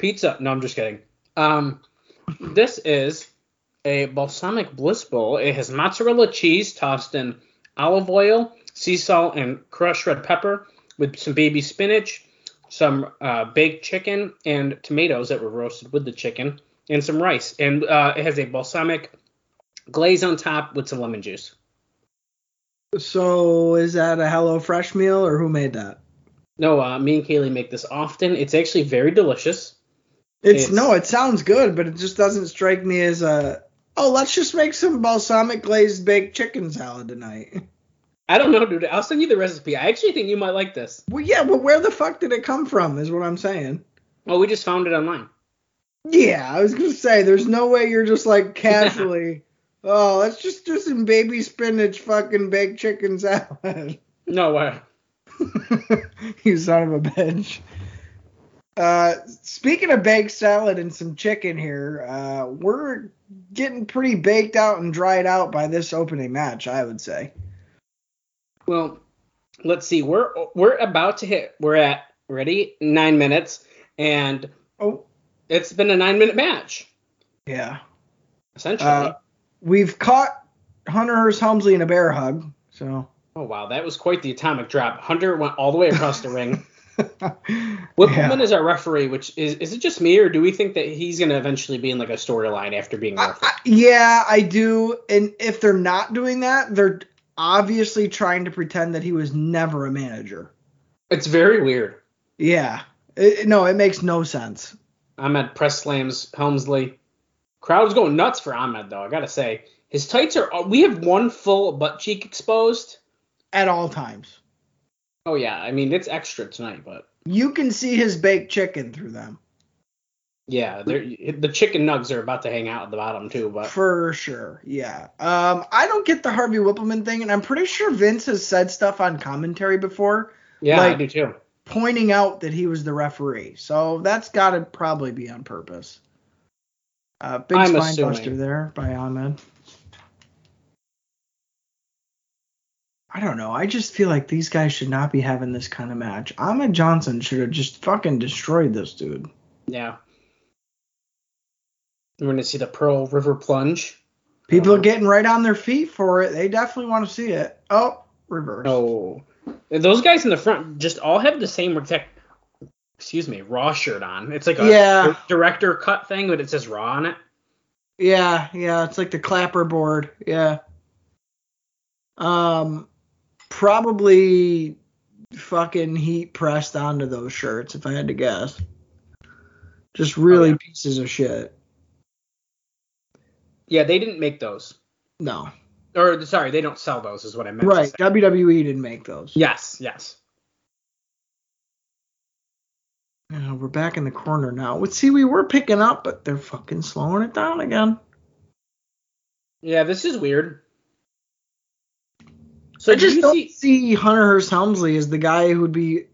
pizza. No, I'm just kidding. Um, this is a balsamic bliss bowl. It has mozzarella cheese tossed in olive oil, sea salt, and crushed red pepper with some baby spinach, some uh, baked chicken, and tomatoes that were roasted with the chicken, and some rice. And uh, it has a balsamic glaze on top with some lemon juice. So is that a Hello Fresh meal, or who made that? No, uh, me and Kaylee make this often. It's actually very delicious. It's, It's- no, it sounds good, but it just doesn't strike me as a. Oh, let's just make some balsamic glazed baked chicken salad tonight. I don't know, dude. I'll send you the recipe. I actually think you might like this. Well, yeah, but where the fuck did it come from? Is what I'm saying. Well, we just found it online. Yeah, I was gonna say, there's no way you're just like casually. Oh, let's just do some baby spinach fucking baked chicken salad. No way. you son of a bitch. Uh, speaking of baked salad and some chicken here, uh, we're getting pretty baked out and dried out by this opening match, I would say. Well, let's see. We're we're about to hit. We're at ready nine minutes, and Oh, it's been a nine minute match yeah. essentially. Uh, we've caught Hunter Hearst Helmsley in a bear hug, so. oh wow, that was quite the atomic drop. Hunter went all the way across the ring. Wippleman Yeah. is our referee, which is is it just me or do we think that he's gonna eventually be in like a storyline after being I-? I- yeah, I do. And if they're not doing that, they're obviously trying to pretend that he was never a manager. It's very weird. Yeah. It- no, it makes no sense. Ahmed press slams Helmsley. Crowd's going nuts for Ahmed though. I gotta say, his tights are. We have one full butt cheek exposed. At all times. Oh yeah, I mean it's extra tonight, but You can see his baked chicken through them. yeah, the chicken nugs are about to hang out at the bottom too. But For sure. Yeah. Um, I don't get the Harvey Wippleman thing, and I'm pretty sure Vince has said stuff on commentary before yeah, I do too. pointing out that he was the referee. So that's got to probably be on purpose. Uh, big I'm spine assuming. buster there by Ahmed. I don't know. I just feel like these guys should not be having this kind of match. Ahmed Johnson should have just fucking destroyed this dude. Yeah. We're gonna see the Pearl River plunge. People Uh, are getting right on their feet for it. They definitely want to see it. Oh, reverse. Oh, those guys in the front just all have the same exact. Excuse me, Raw shirt on. It's like a Yeah. director cut thing, but it says Raw on it. Yeah, yeah, it's like the clapper board. Yeah. Um probably fucking heat pressed onto those shirts if I had to guess. Just really yeah. pieces of shit. Yeah, they didn't make those. No. Or sorry, they don't sell those. Is what I meant. Right. WWE didn't make those. Yes. Yes. Yeah, we're back in the corner now. Let's see, we were picking up, but they're fucking slowing it down again. Yeah, this is weird. So I do just you don't see? see Hunter Hearst Helmsley as the guy who would be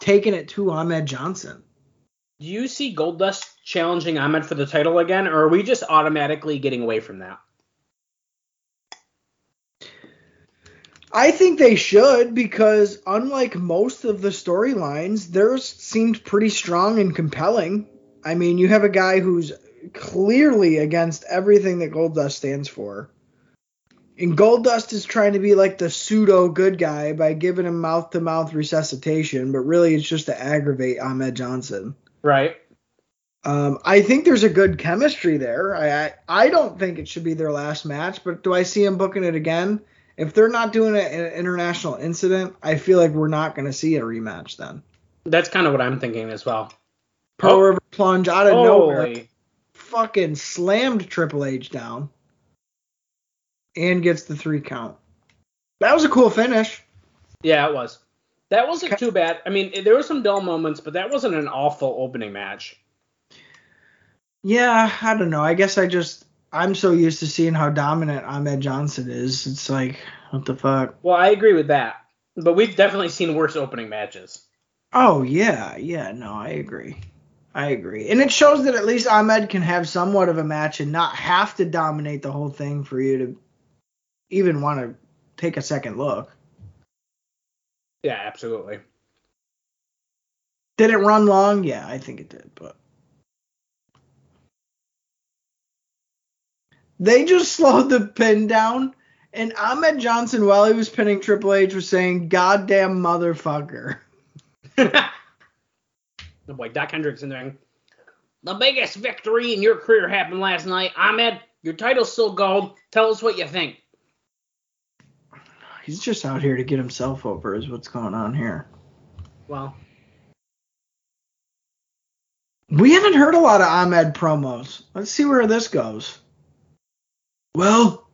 taking it to Ahmed Johnson. Do you see Goldust challenging Ahmed for the title again, or are we just automatically getting away from that? I think they should because unlike most of the storylines, theirs seemed pretty strong and compelling. I mean, you have a guy who's clearly against everything that Goldust stands for. And Goldust is trying to be like the pseudo good guy by giving him mouth to mouth resuscitation, but really it's just to aggravate Ahmed Johnson. Right. Um, I think there's a good chemistry there. I, I I don't think it should be their last match, but do I see him booking it again? If they're not doing an international incident, I feel like we're not going to see a rematch then. That's kind of what I'm thinking as well. Pearl Oh. River plunge out of nowhere, fucking slammed Triple H down, and gets the three count. That was a cool finish. Yeah, it was. That wasn't too bad. I mean, there were some dull moments, but that wasn't an awful opening match. Yeah, I don't know. I guess I just I'm so used to seeing how dominant Ahmed Johnson is. It's like what the fuck. Well, I agree with that, but we've definitely seen worse opening matches. Oh yeah, yeah, no, I agree. I agree. And it shows that at least Ahmed can have somewhat of a match and not have to dominate the whole thing for you to even want to take a second look. Yeah, absolutely. Did it run long? Yeah, I think it did, but they just slowed the pin down and Ahmed Johnson while he was pinning Triple H was saying goddamn motherfucker. the boy Doc Hendrix in there. The biggest victory in your career happened last night. Ahmed, your title's still gold. Tell us what you think. He's just out here to get himself over is what's going on here. Well, We haven't heard a lot of Ahmed promos. Let's see where this goes. Well,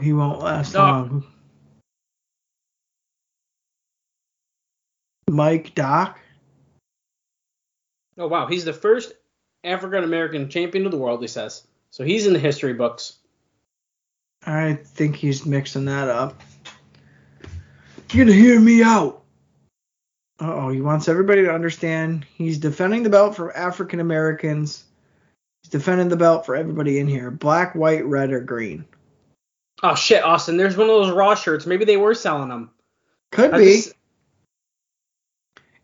he won't last No. long. Mike Doc. Oh wow, he's the first African American champion of the world. He says so. He's in the history books. I think he's mixing that up. You're gonna hear me out. oh, he wants everybody to understand he's defending the belt for African Americans. He's defending the belt for everybody in here. Black, white, red, or green. Oh shit, Austin. There's one of those Raw shirts. Maybe they were selling them. Could I be. just-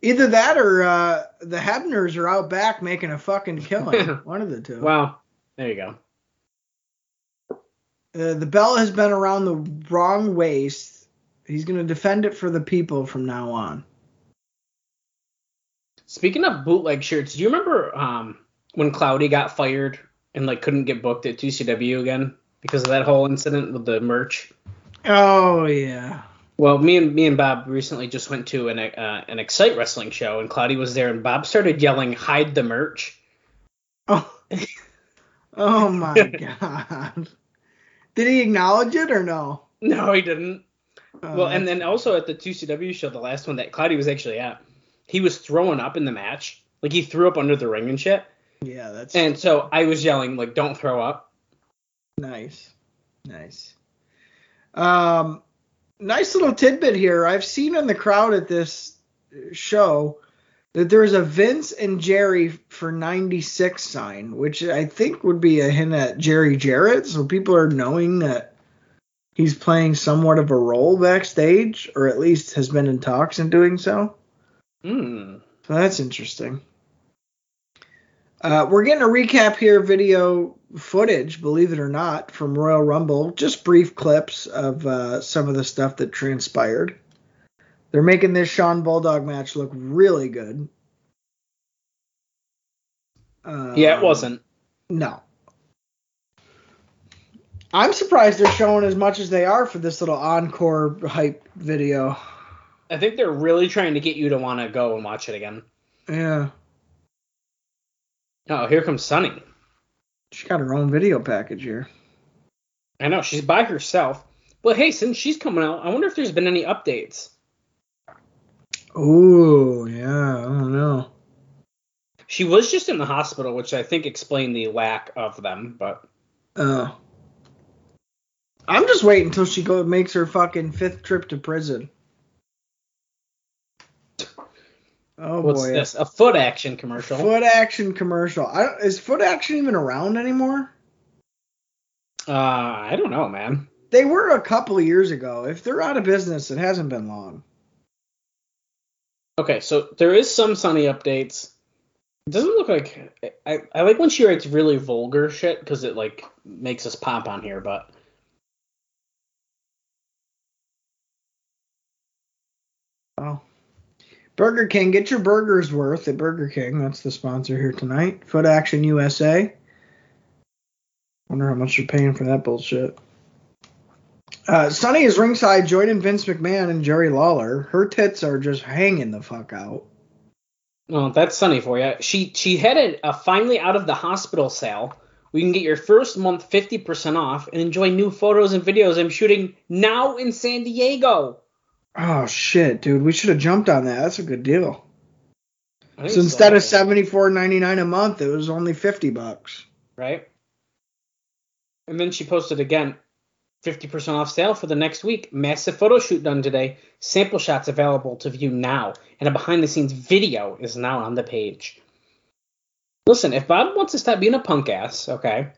Either that or uh, the Hebners are out back making a fucking killing. One of the two. Wow. There you go. Uh, the belt has been around the wrong waist. He's going to defend it for the people from now on. Speaking of bootleg shirts, do you remember um, when Cloudy got fired and like couldn't get booked at 2CW again because of that whole incident with the merch? Oh yeah. Well, me and me and Bob recently just went to an uh, an Excite Wrestling show, and Cloudy was there, and Bob started yelling, "Hide the merch!" Oh. oh my god. Did he acknowledge it or no? No, he didn't. Oh, well, and then also at the 2CW show, the last one that Cloudy was actually at, he was throwing up in the match, like he threw up under the ring and shit. Yeah, that's And so I was yelling, like, "Don't throw up!" nice. Nice. Um nice little tidbit here. I've seen in the crowd at this show that there's a Vince and Jerry for 96 sign, which I think would be a hint at Jerry Jarrett. So people are knowing that he's playing somewhat of a role backstage, or at least has been in talks in doing so. Hmm. So that's interesting. Uh, we're getting a recap here, video footage, believe it or not, from Royal Rumble. Just brief clips of uh, some of the stuff that transpired. They're making this Shawn Bulldog match look really good. Um, Yeah, it wasn't. No. I'm surprised they're showing as much as they are for this little encore hype video. I think they're really trying to get you to want to go and watch it again. Yeah. Oh, here comes Sunny. She got her own video package here. I know she's by herself. But hey, since she's coming out, I wonder if there's been any updates. Ooh, yeah, I don't know. She was just in the hospital, which I think explained the lack of them. But Uh, I'm just waiting until she go makes her fucking fifth trip to prison. Oh what's boy, this? A foot action commercial. foot action commercial. I don't, is foot action even around anymore? Uh, I don't know, man. They were a couple of years ago. If they're out of business, it hasn't been long. Okay, so there is some Sunny updates. It doesn't look like I, I like when she writes really vulgar shit because it like makes us pop on here, but Oh. Burger King, get your burgers worth at Burger King. That's the sponsor here tonight. Foot Action USA. Wonder how much you're paying for that bullshit. Uh, Sunny is ringside joining Vince McMahon and Jerry Lawler. Her tits are just hanging the fuck out. well, that's Sunny for you. She she headed a finally out of the hospital sale. We can get your first month 50% off and enjoy new photos and videos I'm shooting now in San Diego. Oh shit, dude, we should have jumped on that. That's a good deal. So instead of so. seventy four ninety nine a month, it was only fifty bucks. right? And then she posted again, 50% off sale for the next week. Massive photo shoot done today. Sample shots available to view now. And a behind the scenes video is now on the page. Listen, if Bob wants to stop being a punk ass, okay?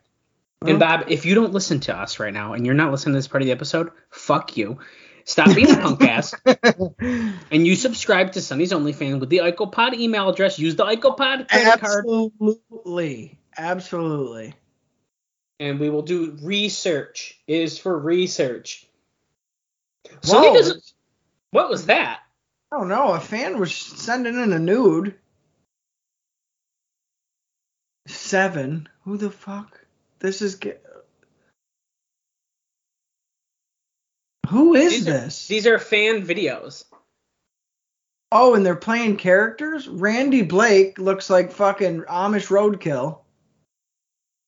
And Bob, if you don't listen to us right now and you're not listening to this part of the episode, fuck you. Stop being a punk ass and you subscribe to Sunny's OnlyFans with the IcoPod email address. Use the IcoPod credit card. Absolutely, absolutely. and we will do research. It is for research. Sunny doesn't. What was that? I don't know. A fan was sending in a nude. Seven. Who the fuck? This is. Ge- Who is These are- this? These are fan videos. oh, and they're playing characters. Randy Blake looks like fucking Amish roadkill.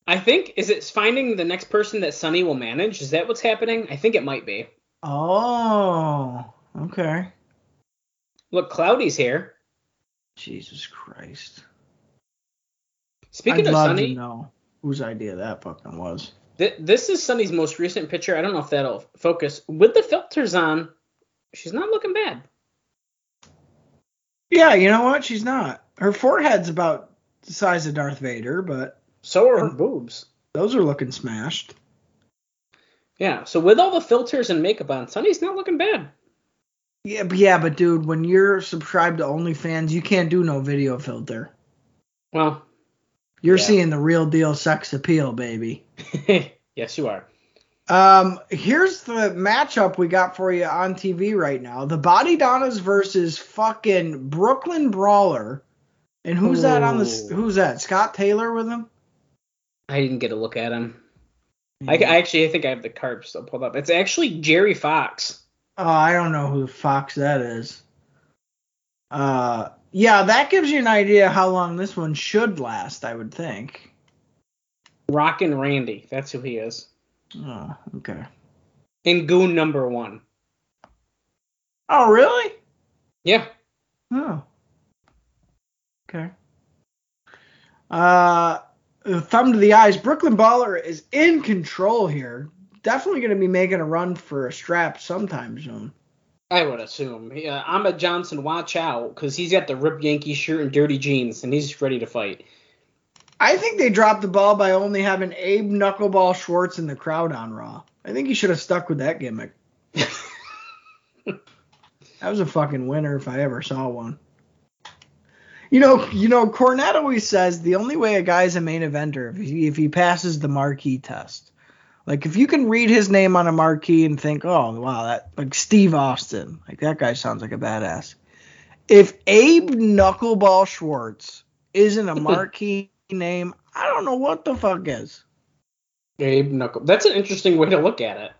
I think is it finding the next person that Sunny will manage? Is that what's happening? I think it might be. Oh, okay. Look, Cloudy's here. Jesus Christ. Speaking I'd of love Sunny, to know whose idea that fucking was. Th- this is Sunny's most recent picture. I don't know if that'll focus. With the filters on, she's not looking bad. Yeah, you know what? She's not. Her forehead's about the size of Darth Vader, but So are her boobs. those are looking smashed. Yeah. So with all the filters and makeup on, Sunny's not looking bad. Yeah, but yeah, but dude, when you're subscribed to OnlyFans, you can't do no video filter. Well, You're Yeah. seeing the real deal sex appeal, baby. yes, you are. Um, here's the matchup we got for you on TV right now: the Body Donnas versus fucking Brooklyn Brawler. And who's that on the? Who's that? Scott Taylor with him? I didn't get a look at him. I, I actually I think I have the card still pulled up. It's actually Jerry Fox. Oh, I don't know who fox that is. Uh, yeah, that gives you an idea how long this one should last. I would think. Rockin' Randy. That's who he is. Oh, okay. And Goon number one. Oh, really? Yeah. Oh. Okay. Uh, thumb to the eyes. Brooklyn Brawler is in control here. Definitely going to be making a run for a strap sometime soon. I would assume. Yeah, Ahmed Johnson, watch out, because he's got the Rip Yankee shirt and dirty jeans, and he's ready to fight. I think they dropped the ball by only having Abe Knuckleball Schwartz in the crowd on Raw. I think he should have stuck with that gimmick. That was a fucking winner if I ever saw one. You know, you know, Cornette always says the only way a guy's a main eventer if he if he passes the marquee test. Like if you can read his name on a marquee and think, oh wow, that like Steve Austin, like that guy sounds like a badass. If Abe Knuckleball Schwartz isn't a marquee name, I don't know what the fuck is. Abe Knuckle. That's an interesting way to look at it.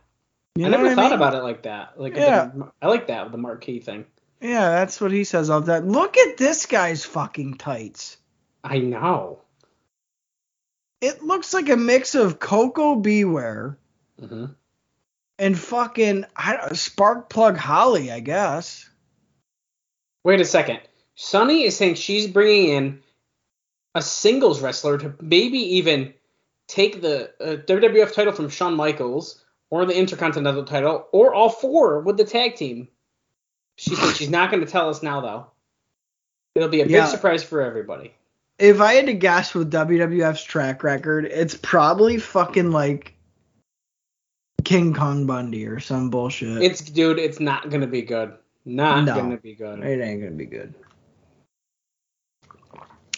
You I never thought mean? about it like that. Like, Yeah. the- I like that the marquee thing. Yeah, that's what he says of that. Look at this guy's fucking tights. I know. It looks like a mix of Koko B. Ware hmm and fucking I Spark Plug Holly, I guess. Wait a second. Sunny is saying she's bringing in a singles wrestler to maybe even take the uh, WWF title from Shawn Michaels or the Intercontinental title or all four with the tag team. She said she's not going to tell us now though. It'll be a big surprise for everybody. If I had to guess with WWF's track record, it's probably fucking like King Kong Bundy or some bullshit. It's dude, it's not going to be good. Not No. going to be good. It ain't gonna be good.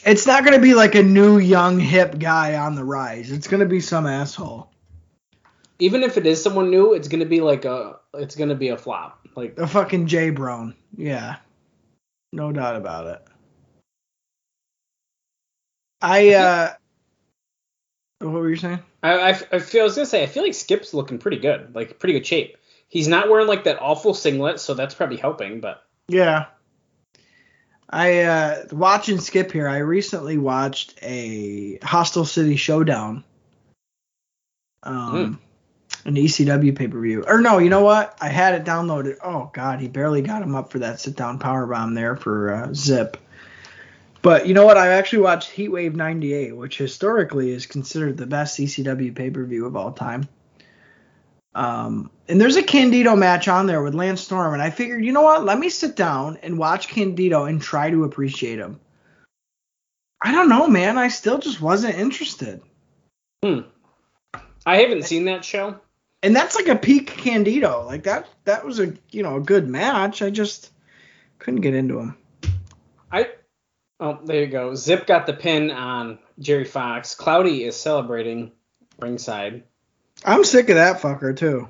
It's not gonna be like a new young hip guy on the rise. It's gonna be some asshole. Even if it is someone new, it's going to be like a it's going to be a flop. Like A fucking J Brown. Yeah. No doubt about it. I uh what were you saying? I, I, I feel I was gonna say I feel like Skip's looking pretty good, like pretty good shape. He's not wearing like that awful singlet, so that's probably helping. But Yeah. I uh watching Skip here, I recently watched a Hostile City Showdown. Um an ECW pay-per-view. Or no, you know what? I had it downloaded. Oh god, he barely got him up for that sit down power bomb there for uh, Zip. But you know what? I actually watched Heatwave 98, which historically is considered the best ECW pay-per-view of all time. Um, and there's a Candido match on there with Lance Storm, and I figured, you know what? Let me sit down and watch Candido and try to appreciate him. I don't know, man. I still just wasn't interested. hmm. I haven't seen that show. And that's like a peak Candido. Like that that was a you know a good match. I just couldn't get into him. I oh there you go. Zip got the pin on Jerry Fox. Cloudy is celebrating ringside. I'm sick of that fucker too.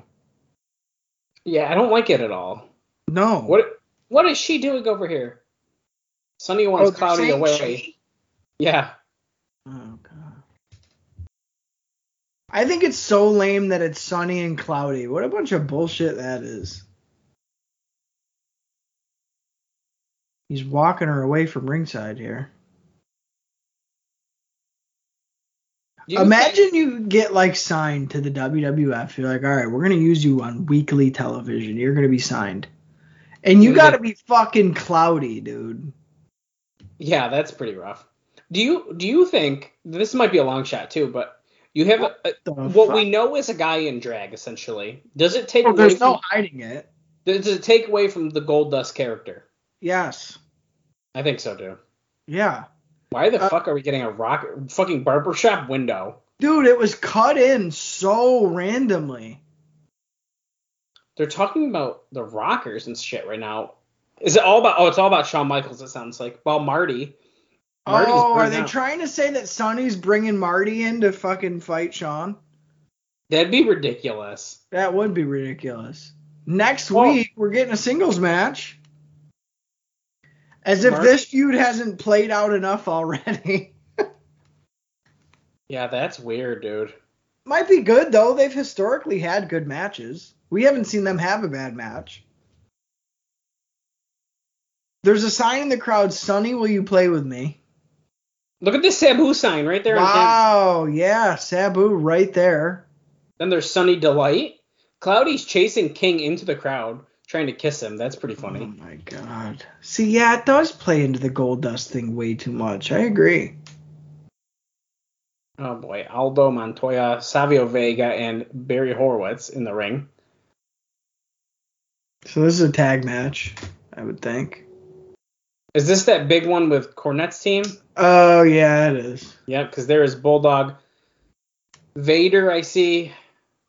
Yeah, I don't like it at all. No. What what is she doing over here? Sunny wants Oh, Cloudy away. she? Yeah. Oh god. I think it's so lame that it's sunny and cloudy. What a bunch of bullshit that is. He's walking her away from ringside here. Do you Imagine you get like signed to the WWF. You're like, all right, we're gonna use you on weekly television. You're gonna be signed, and you gotta be fucking cloudy, dude. Yeah, that's pretty rough. Do you do you think this might be a long shot too, but you have a, a, what we know is a guy in drag essentially. Does it take Well, away there's from, no hiding it. does it take away from the Goldust character? Yes. I think so too. Yeah. Why the Uh, fuck are we getting a rock fucking barbershop window? Dude, it was cut in so randomly. They're talking about the rockers and shit right now. Is it all about? Oh, it's all about Shawn Michaels. It sounds like. Well, Marty. Marty's oh, are they out. trying to say that Sunny's bringing Marty in to fucking fight Shawn? That'd be ridiculous. That would be ridiculous. Next Well- week, we're getting a singles match. As if Mark- this feud hasn't played out enough already. Yeah, that's weird, dude. Might be good, though. They've historically had good matches. We haven't seen them have a bad match. There's a sign in the crowd Sunny, will you play with me? Look at this Sabu sign right there. Wow, yeah, Sabu right there. Then there's Sunny Delight. Cloudy's chasing King into the crowd, trying to kiss him. That's pretty funny. Oh my god. See, yeah, it does play into the Goldust thing way too much. I agree. Oh boy, Aldo Montoya, Savio Vega, and Barry Horowitz in the ring. So this is a tag match, I would think. Is this that big one with Cornette's team? Oh yeah, it is. Yep, because there is Bulldog, Vader. I see.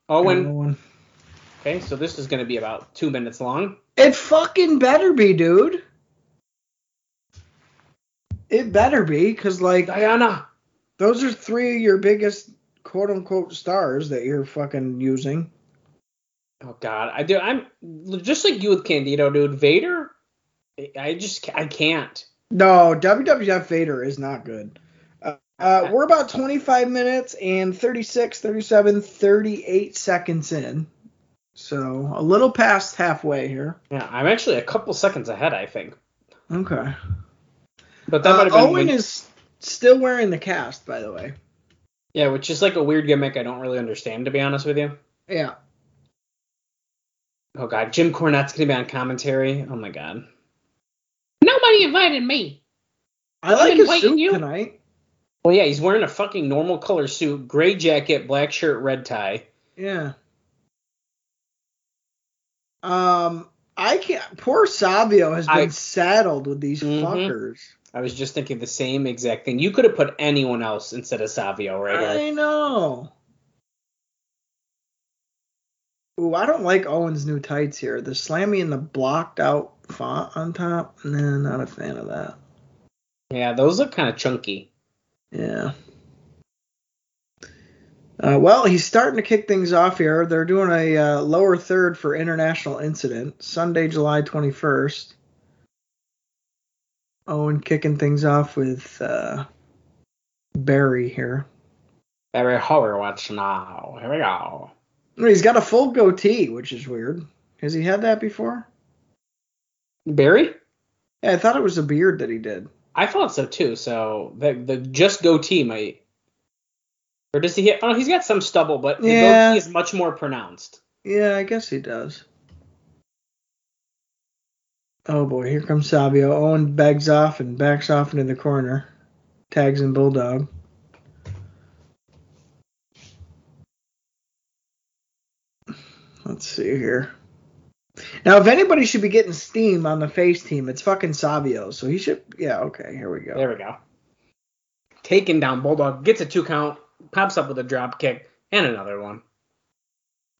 Owen. Owen. Okay, so this is going to be about two minutes long. It fucking better be, dude. It better be, cause like Diana. those are three of your biggest quote unquote stars that you're fucking using. Oh God, I do. I'm just like you with Candido, dude. Vader. I just I can't. No, WWF Vader is not good. Uh, uh, we're about 25 minutes and 36, 37, 38 seconds in. So a little past halfway here. Yeah, I'm actually a couple seconds ahead, I think. Okay. But that Uh, might have been Owen when- is still wearing the cast, by the way. yeah, which is like a weird gimmick. I don't really understand, to be honest with you. Yeah. Oh God, Jim Cornette's gonna be on commentary. Oh my God. Nobody invited me. I like been his suit you. tonight. Well, yeah, he's wearing a fucking normal color suit, gray jacket, black shirt, red tie. Yeah. Um, I can't. Poor Savio has been I- saddled with these Mhm. fuckers. I was just thinking the same exact thing. You could have put anyone else instead of Savio right here. I know. Ooh, I don't like Owen's new tights here. The slammy and the blocked out font on top. Nah, not a fan of that. Yeah, those look kind of chunky. Yeah. Uh, well, he's starting to kick things off here. They're doing a uh, lower third for International Incident, Sunday, July 21st. Owen kicking things off with uh, Barry here. Barry Horowitz now. Here we go. He's got a full goatee, which is weird. Has he had that before? Barry? Yeah, I thought it was a beard that he did. I thought so too. So the the just goatee might. Or does he? Oh, he's got some stubble, but Yeah. goatee is much more pronounced. Yeah, I guess he does. Oh boy, here comes Savio. Owen begs off and backs off into the corner. Tags in Bulldog. Let's see here. Now, if anybody should be getting steam on the face team, it's fucking Savio. So he should. Yeah, okay, here we go. There we go. Taken down Bulldog gets a two count, pops up with a drop kick and another one.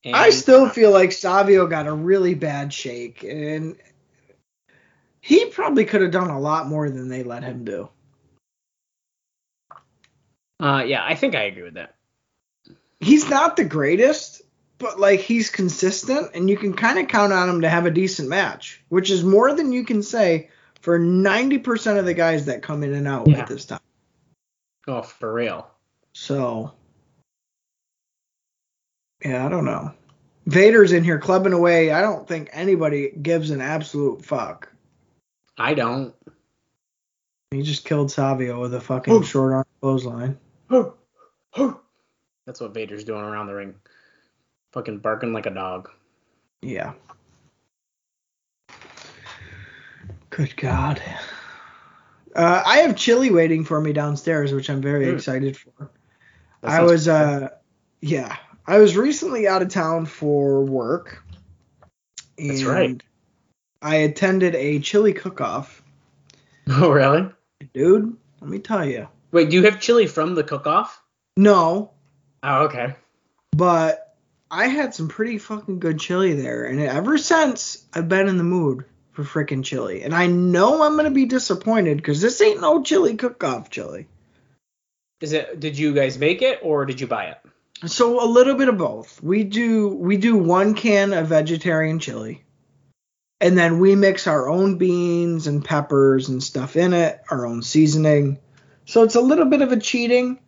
And I still feel like Savio got a really bad shake, and he probably could have done a lot more than they let him do. Uh, yeah, I think I agree with that. He's not the greatest, but like he's consistent, and you can kind of count on him to have a decent match, which is more than you can say for 90% of the guys that come in and out Yeah. at this time. Oh, for real. So, yeah, I don't know. Vader's in here clubbing away. I don't think anybody gives an absolute fuck. I don't. He just killed Savio with a fucking Ooh. short arm clothesline. That's what Vader's doing around the ring. Fucking barking like a dog. Yeah. Good God. Uh, I have chili waiting for me downstairs, which I'm very Mm. excited for. I was uh yeah, I was recently out of town for work. And That's right. I attended a chili cook-off. Oh, really? Dude, let me tell you. Wait, do you have chili from the cook-off? No, Oh, okay. but I had some pretty fucking good chili there, and ever since I've been in the mood for frickin' chili. And I know I'm gonna be disappointed because this ain't no chili cook-off chili. Is it? Did you guys make it or did you buy it? So a little bit of both. We do we do one can of vegetarian chili. And then we mix our own beans and peppers and stuff in it, our own seasoning. So it's a little bit of a cheating,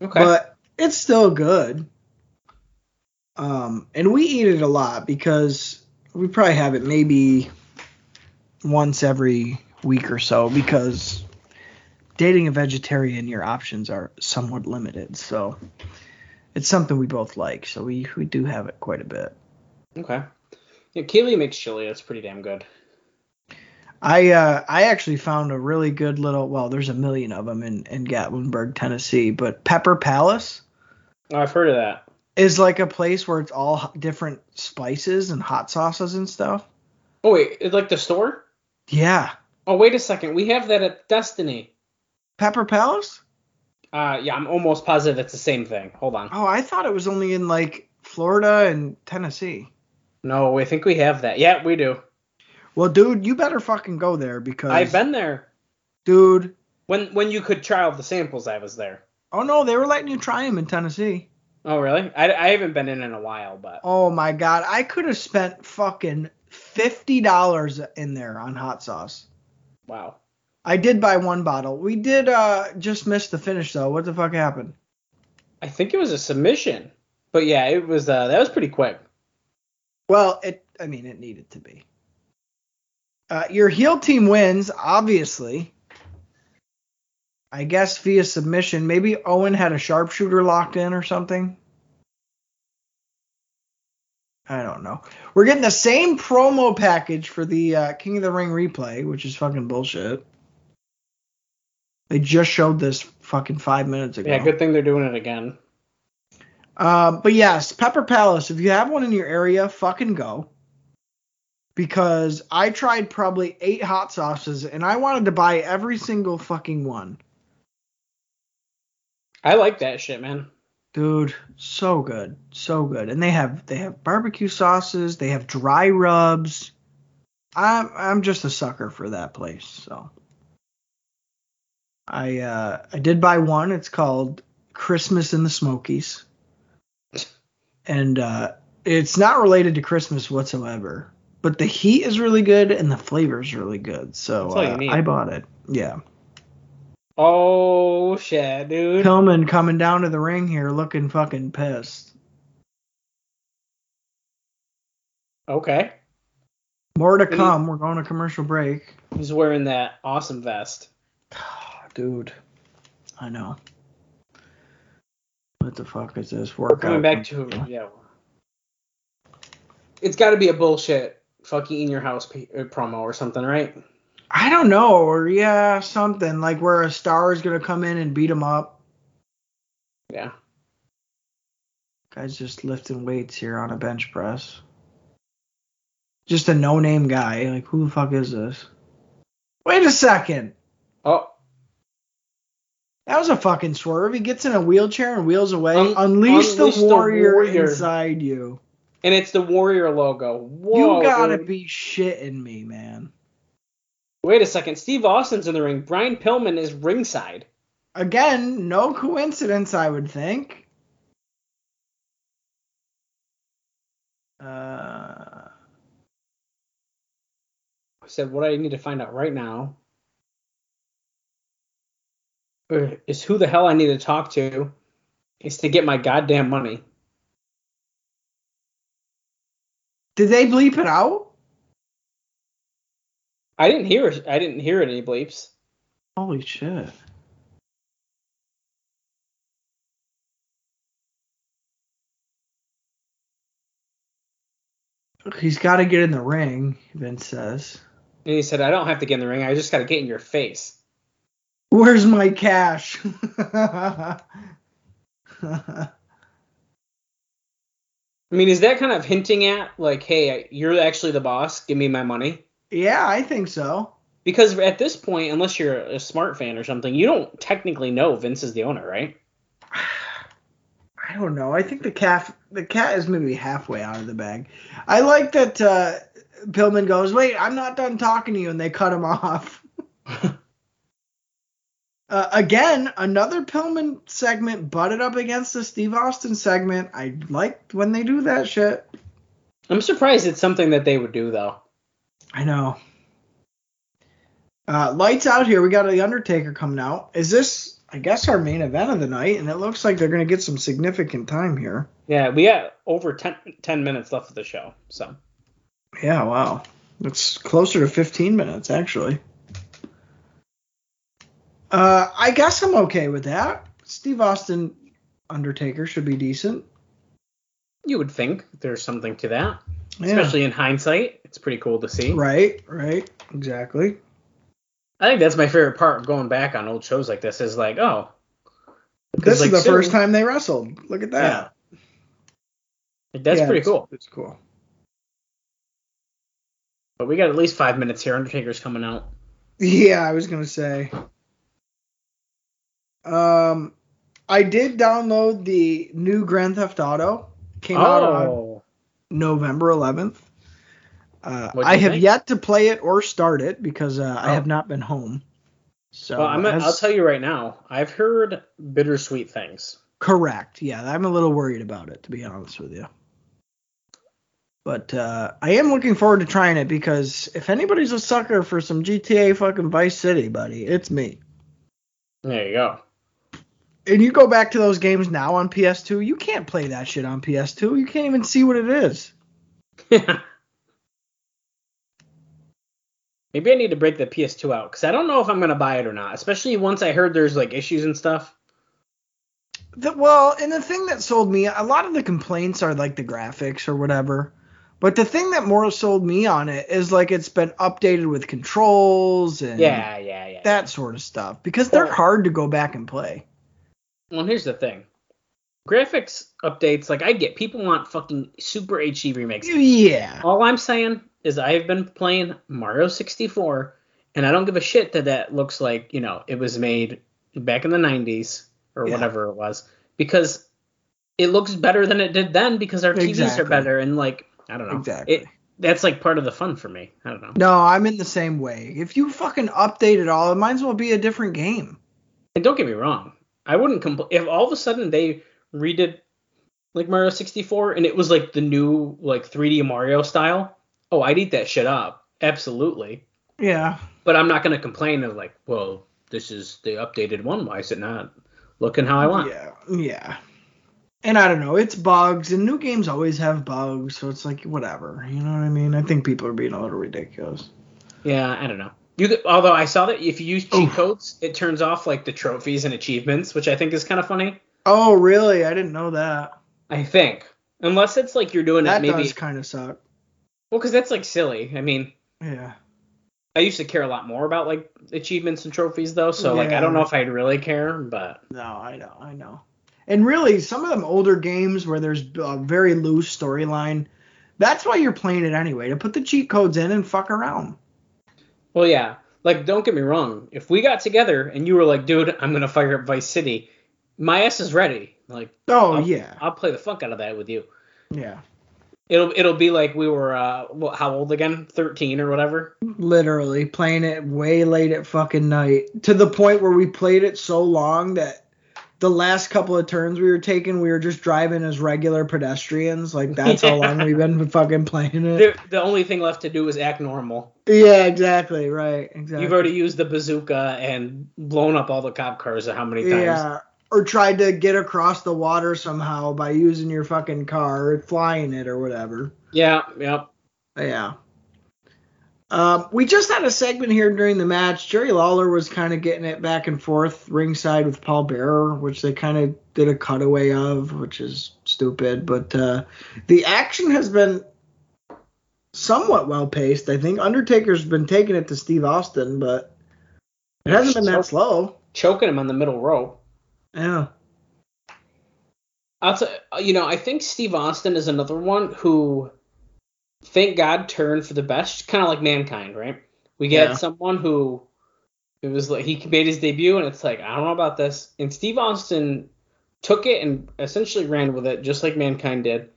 Okay. but it's still good. Um, and we eat it a lot because we probably have it maybe once every week or so because dating a vegetarian, your options are somewhat limited. So it's something we both like. So we, we do have it quite a bit. okay. Yeah, Kaylee makes chili. That's pretty damn good. I uh, I actually found a really good little well, there's a million of them in in Gatlinburg, Tennessee, but Pepper Palace Oh, I've heard of that. is like a place where it's all different spices and hot sauces and stuff. Oh wait, it's like the store? Yeah, Oh wait a second, we have that at Destiny. Pepper Palace. Uh, yeah, I'm almost positive it's the same thing. Hold on. Oh, I thought it was only in like Florida and Tennessee. No, I think we have that. Yeah, we do. Well, dude, you better fucking go there because I've been there. dude. When when you could try all the samples, I was there. Oh no, they were letting you try them in Tennessee. Oh really? I, I haven't been in in a while, but Oh my god, I could have spent fucking fifty dollars in there on hot sauce. wow. I did buy one bottle. We did uh just miss the finish though. What the fuck happened? I think it was a submission. But yeah, it was uh that was pretty quick. Well, it I mean it needed to be. Uh, your heel team wins, obviously. I guess via submission. Maybe Owen had a sharpshooter locked in or something. I don't know. We're getting the same promo package for the uh, King of the Ring replay, which is fucking bullshit. They just showed this fucking five minutes ago. Yeah, good thing they're doing it again. Um, but yes, Pepper Palace. If you have one in your area, fucking go. Because I tried probably eight hot sauces and I wanted to buy every single fucking one. I like that shit, man. Dude, so good, so good. And they have they have barbecue sauces, they have dry rubs. I'm I'm just a sucker for that place. So I uh I did buy one. It's called Christmas in the Smokies. And uh it's not related to Christmas whatsoever. But the heat is really good and the flavor is really good. So That's all you uh. I bought it. Yeah. Oh shit, dude. Pillman coming down to the ring here looking fucking pissed. Okay. More to come. We're going to commercial break. He's wearing that awesome vest. Dude, I know. What the fuck is this We're workout? coming back to yeah. It's got to be a bullshit fucking in your house p- uh, promo or something, right? I don't know, or yeah, something like where a star is gonna come in and beat him up. Yeah. Guy's just lifting weights here on a bench press. Just a no-name guy. Like who the fuck is this? Wait a second. Oh, That was a fucking swerve. He gets in a wheelchair and wheels away. Un- unleash, unleash the, the warrior warrior. inside you. and it's the Warrior logo. Whoa, you gotta dude. be shitting me, man. Wait a second. Steve Austin's in the ring. Brian Pillman is ringside. Again, no coincidence, I would think. Uh, I said, what I need to find out right now is who the hell I need to talk to is to get my goddamn money. did they bleep it out? I didn't hear I didn't hear any bleeps. Holy shit. He's got to get in the ring, Vince says. And he said, I don't have to get in the ring. I just got to get in your face. Where's my cash? I mean, is that kind of hinting at like, hey, you're actually the boss. Give me my money. yeah, I think so. Because at this point, unless you're a smart fan or something, you don't technically know Vince is the owner, right? I don't know. I think the cat the cat is maybe halfway out of the bag. I like that uh, Pillman goes, "Wait, I'm not done talking to you," and they cut him off. uh, again, another Pillman segment butted up against the Steve Austin segment. I like when they do that shit. I'm surprised it's something that they would do though. I know. Uh, lights out here. We got the Undertaker coming out. Is this, I guess, our main event of the night? And it looks like they're going to get some significant time here. Yeah, we got over 10, 10 minutes left of the show, so. Yeah, wow. It's closer to 15 minutes, actually. Uh, I guess I'm okay with that. Steve Austin Undertaker should be decent. You would think there's something to that, Yeah. especially in hindsight. It's pretty cool to see. Right, right, exactly. I think that's my favorite part of going back on old shows like this is like, oh, This like, is the soon- first time they wrestled. Look at that. like, that's Yeah, pretty it's- cool. It's cool. But we got at least five minutes here. Undertaker's coming out. Yeah, I was gonna say. Um, I did download the new Grand Theft Auto. Came out on Oh, November 11th. Uh, I have think? yet to play it or start it because uh, I Oh. have not been home. So well, I'm, as- I'll tell you right now. I've heard bittersweet things. correct. Yeah, I'm a little worried about it to be honest with you. But uh, I am looking forward to trying it because if anybody's a sucker for some GTA fucking Vice City, buddy, it's me. There you go. And you go back to those games now on PS2, you can't play that shit on PS2. You can't even see what it is. Maybe I need to break the PS2 out because I don't know if I'm gonna buy it or not. Especially once I heard there's like issues and stuff. The, well, and the thing that sold me, a lot of the complaints are like the graphics or whatever. But the thing that more sold me on it is like it's been updated with controls and Yeah, yeah, yeah. that sort of stuff because they're hard to go back and play. Well, here's the thing. Graphics updates, like I get, people want fucking super HD remakes. Yeah. All I'm saying is I've been playing Mario 64, and I don't give a shit that that looks like you know it was made back in the 90s or Yeah. whatever it was, because it looks better than it did then because our TVs Exactly. are better and like I don't know. Exactly. It, that's like part of the fun for me. I don't know. No, I'm in the same way. If you fucking update it all, it might as well be a different game. And don't get me wrong, I wouldn't compl- if all of a sudden they redid like Mario 64 and it was like the new like 3D Mario style. Oh, I'd eat that shit up. Absolutely. Yeah. But I'm not gonna complain of like, well, this is the updated one. Why is it not looking how I want? Yeah, yeah. And I don't know, it's bugs, and new games always have bugs, so it's like whatever. You know what I mean? I think people are being a little ridiculous. Yeah, I don't know. You could, although I saw that if you use cheat Oof. codes, it turns off like the trophies and achievements, which I think is kind of funny. Oh, really? I didn't know that. I think, unless it's like you're doing That it maybe. does kind of suck. Well, because that's like silly. I mean, Yeah. I used to care a lot more about like achievements and trophies though, so like I don't know if I'd really care, but No, I know, I know. And really, some of them older games where there's a very loose storyline, that's why you're playing it anyway to put the cheat codes in and fuck around. Well, yeah. Like, don't get me wrong. If we got together and you were like, dude, I'm gonna fire up Vice City, my ass is ready. Like, Oh I'll, yeah, I'll play the fuck out of that with you. yeah. It'll it'll be like we were uh what, how old again? 13 or whatever. Literally playing it way late at fucking night to the point where we played it so long that the last couple of turns we were taking, we were just driving as regular pedestrians. Like that's how long we've been fucking playing it. The, the only thing left to do is act normal. Yeah, exactly. Right. Exactly. You've already used the bazooka and blown up all the cop cars how many times? Yeah. Or tried to get across the water somehow by using your fucking car, flying it or whatever. Yeah, yep. Yeah. Um, we just had a segment here during the match. Jerry Lawler was kind of getting it back and forth ringside with Paul Bearer, which they kind of did a cutaway of, which is stupid. But uh, the action has been somewhat well paced. I think Undertaker's been taking it to Steve Austin, but it hasn't been that slow. choking him on the middle rope. Yeah. I'll t- you know, I think Steve Austin is another one who, thank God, turned for the best, kind of like Mankind, right? We get Yeah. someone who it was like he made his debut, and it's like I don't know about this, and Steve Austin took it and essentially ran with it, just like Mankind did.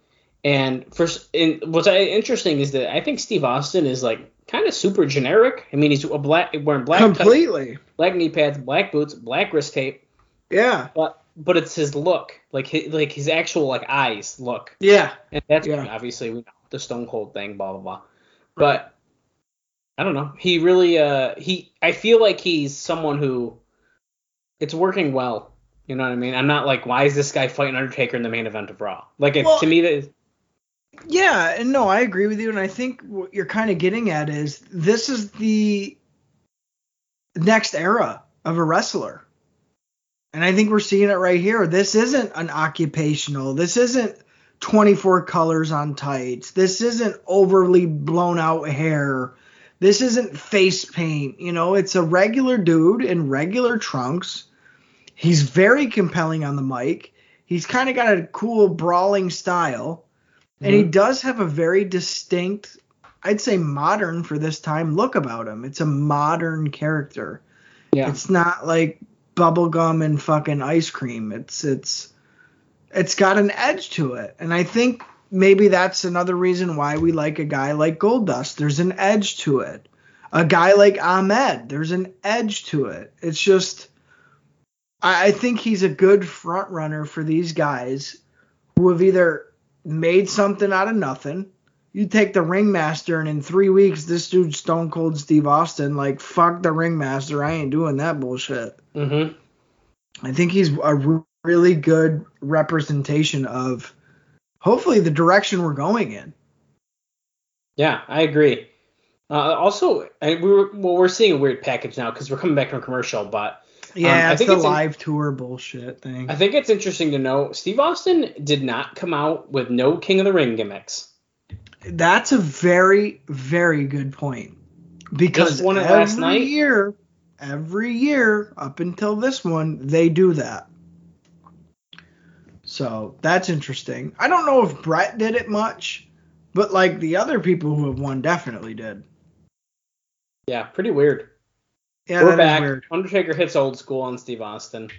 And first, and what's interesting is that I think Steve Austin is like kind of super generic. I mean, he's a black wearing black Completely. black knee pads, black boots, black wrist tape, Yeah. but but it's his look, like his, like his actual like eyes look. Yeah. And that's Yeah. obviously we know the Stone Cold thing, blah blah blah. But I don't know. He really uh he I feel like he's someone who it's working well. You know what I mean? I'm not like why is this guy fighting Undertaker in the main event of Raw? Like it, Well- to me that Yeah, and no, I agree with you, and I think what you're kind of getting at is this is the next era of a wrestler. And I think we're seeing it right here. This isn't an occupational. This isn't 24 colors on tights. This isn't overly blown out hair. This isn't face paint. You know, it's a regular dude in regular trunks. He's very compelling on the mic. He's kind of got a cool brawling style. And he mm-hmm. does have a very distinct, I'd say modern for this time look about him. It's a modern character. yeah. It's not like bubblegum and fucking ice cream. It's it's it's got an edge to it. And I think maybe that's another reason why we like a guy like Goldust. There's an edge to it. A guy like Ahmed, there's an edge to it. It's just I, I think he's a good front runner for these guys who have either made something out of nothing. You take the ringmaster, and in three weeks, this dude Stone Cold Steve Austin. Like, fuck the ringmaster. I ain't doing that bullshit. Mhm. I think he's a really good representation of hopefully the direction we're going in. Yeah, I agree. Uh, also, I, we were, well, we're seeing a weird package now because we're coming back from commercial, but Yeah, I it's think the it's in- live tour bullshit thing. I think it's interesting to know Steve Austin did not come out with no King of the Ring gimmicks. That's a very, very good point. Because Just won it every last night? year, every year up until this one, they do that. So that's interesting. I don't know if Brett did it much, but like the other people who have won definitely did. Yeah, pretty weird. Yeah, We're back. weird. Undertaker hits old school on Steve Austin.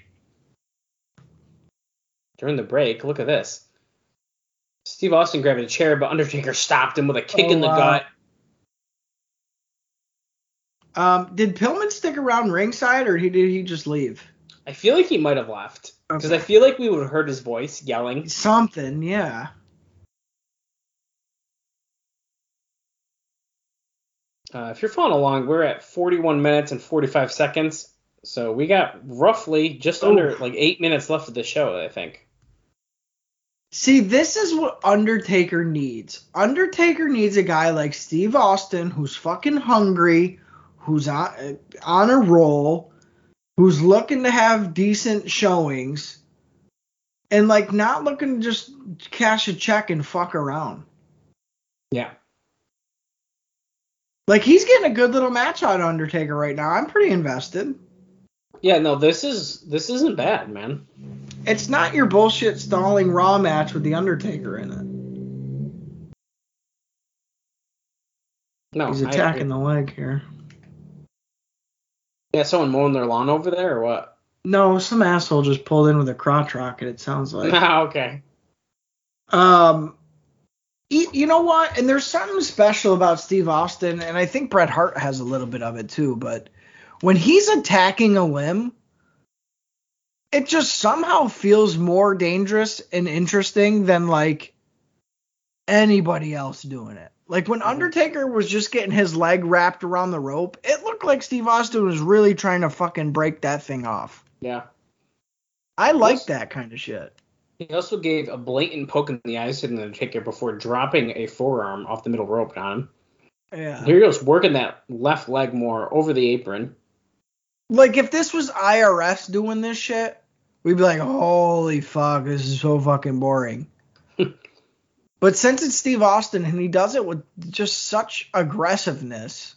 During the break, look at this. Steve Austin grabbed a chair, but Undertaker stopped him with a kick Oh, in the wow. gut. Um, did Pillman stick around ringside or he did he just leave? I feel like he might have left because Okay. I feel like we would have heard his voice yelling. Something, yeah. Uh, if you're following along, we're at 41 minutes and 45 seconds, so we got roughly just Oof. under like eight minutes left of the show. I think. See, this is what Undertaker needs. Undertaker needs a guy like Steve Austin who's fucking hungry, who's on, on a roll, who's looking to have decent showings, and like not looking to just cash a check and fuck around. Yeah. Like he's getting a good little match out of Undertaker right now. I'm pretty invested. Yeah. No, this is this isn't bad, man. It's not your bullshit stalling Raw match with the Undertaker in it. No. He's I- attacking the leg here. Yeah, someone mowing their lawn over there or what? No, some asshole just pulled in with a crotch rocket. It sounds like. Ah, okay. Um, you know what? And there's something special about Steve Austin, and I think Bret Hart has a little bit of it too. But when he's attacking a limb, it just somehow feels more dangerous and interesting than like anybody else doing it. Like when mm-hmm. Undertaker was just getting his leg wrapped around the rope, it looked like Steve Austin was really trying to fucking break that thing off. Yeah. I like that kind of shit. He also gave a blatant poke in the eyes to the Undertaker before dropping a forearm off the middle rope on him. Yeah. Here he goes working that left leg more over the apron. Like if this was IRS doing this shit, we'd be like, "Holy fuck, this is so fucking boring." But since it's Steve Austin and he does it with just such aggressiveness,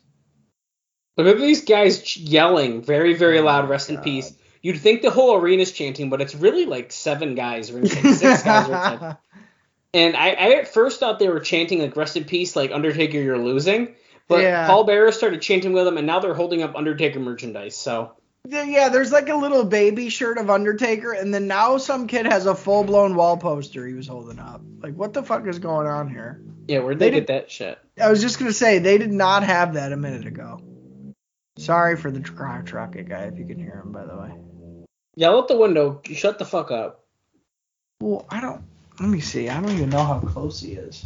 Look at these guys yelling very, very oh loud, rest in peace. you'd think the whole arena's chanting, but it's really like seven guys ringside, six guys ringside. And I, I at first thought they were chanting like "Rest in Peace," like Undertaker, you're losing. But Yeah. Paul Bearer started chanting with them, and now they're holding up Undertaker merchandise. So Yeah, there's like a little baby shirt of Undertaker, and then now some kid has a full blown wall poster he was holding up. Like, what the fuck is going on here? yeah, where'd They they, did- get that shit? I was just gonna say they did not have that a minute ago. Sorry for the tr- trucket guy if you can hear him, by the way. Yell out the window. Shut the fuck up. Well, I don't. Let me see. I don't even know how close he is.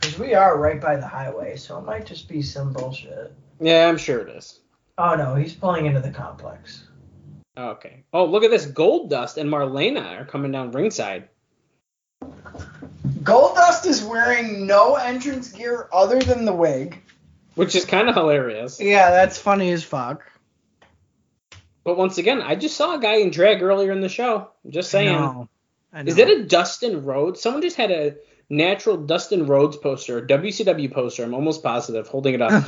Because we are right by the highway, so it might just be some bullshit. Yeah, I'm sure it is. Oh no, he's pulling into the complex. Okay. Oh, look at this. Goldust and Marlena are coming down ringside. Goldust is wearing no entrance gear other than the wig. Which is kind of hilarious. Yeah, that's funny as fuck. But once again, I just saw a guy in drag earlier in the show. Just saying. I know. I Is that a Dustin Rhodes? Someone just had a natural Dustin Rhodes poster, a WCW poster. I'm almost positive, holding it up.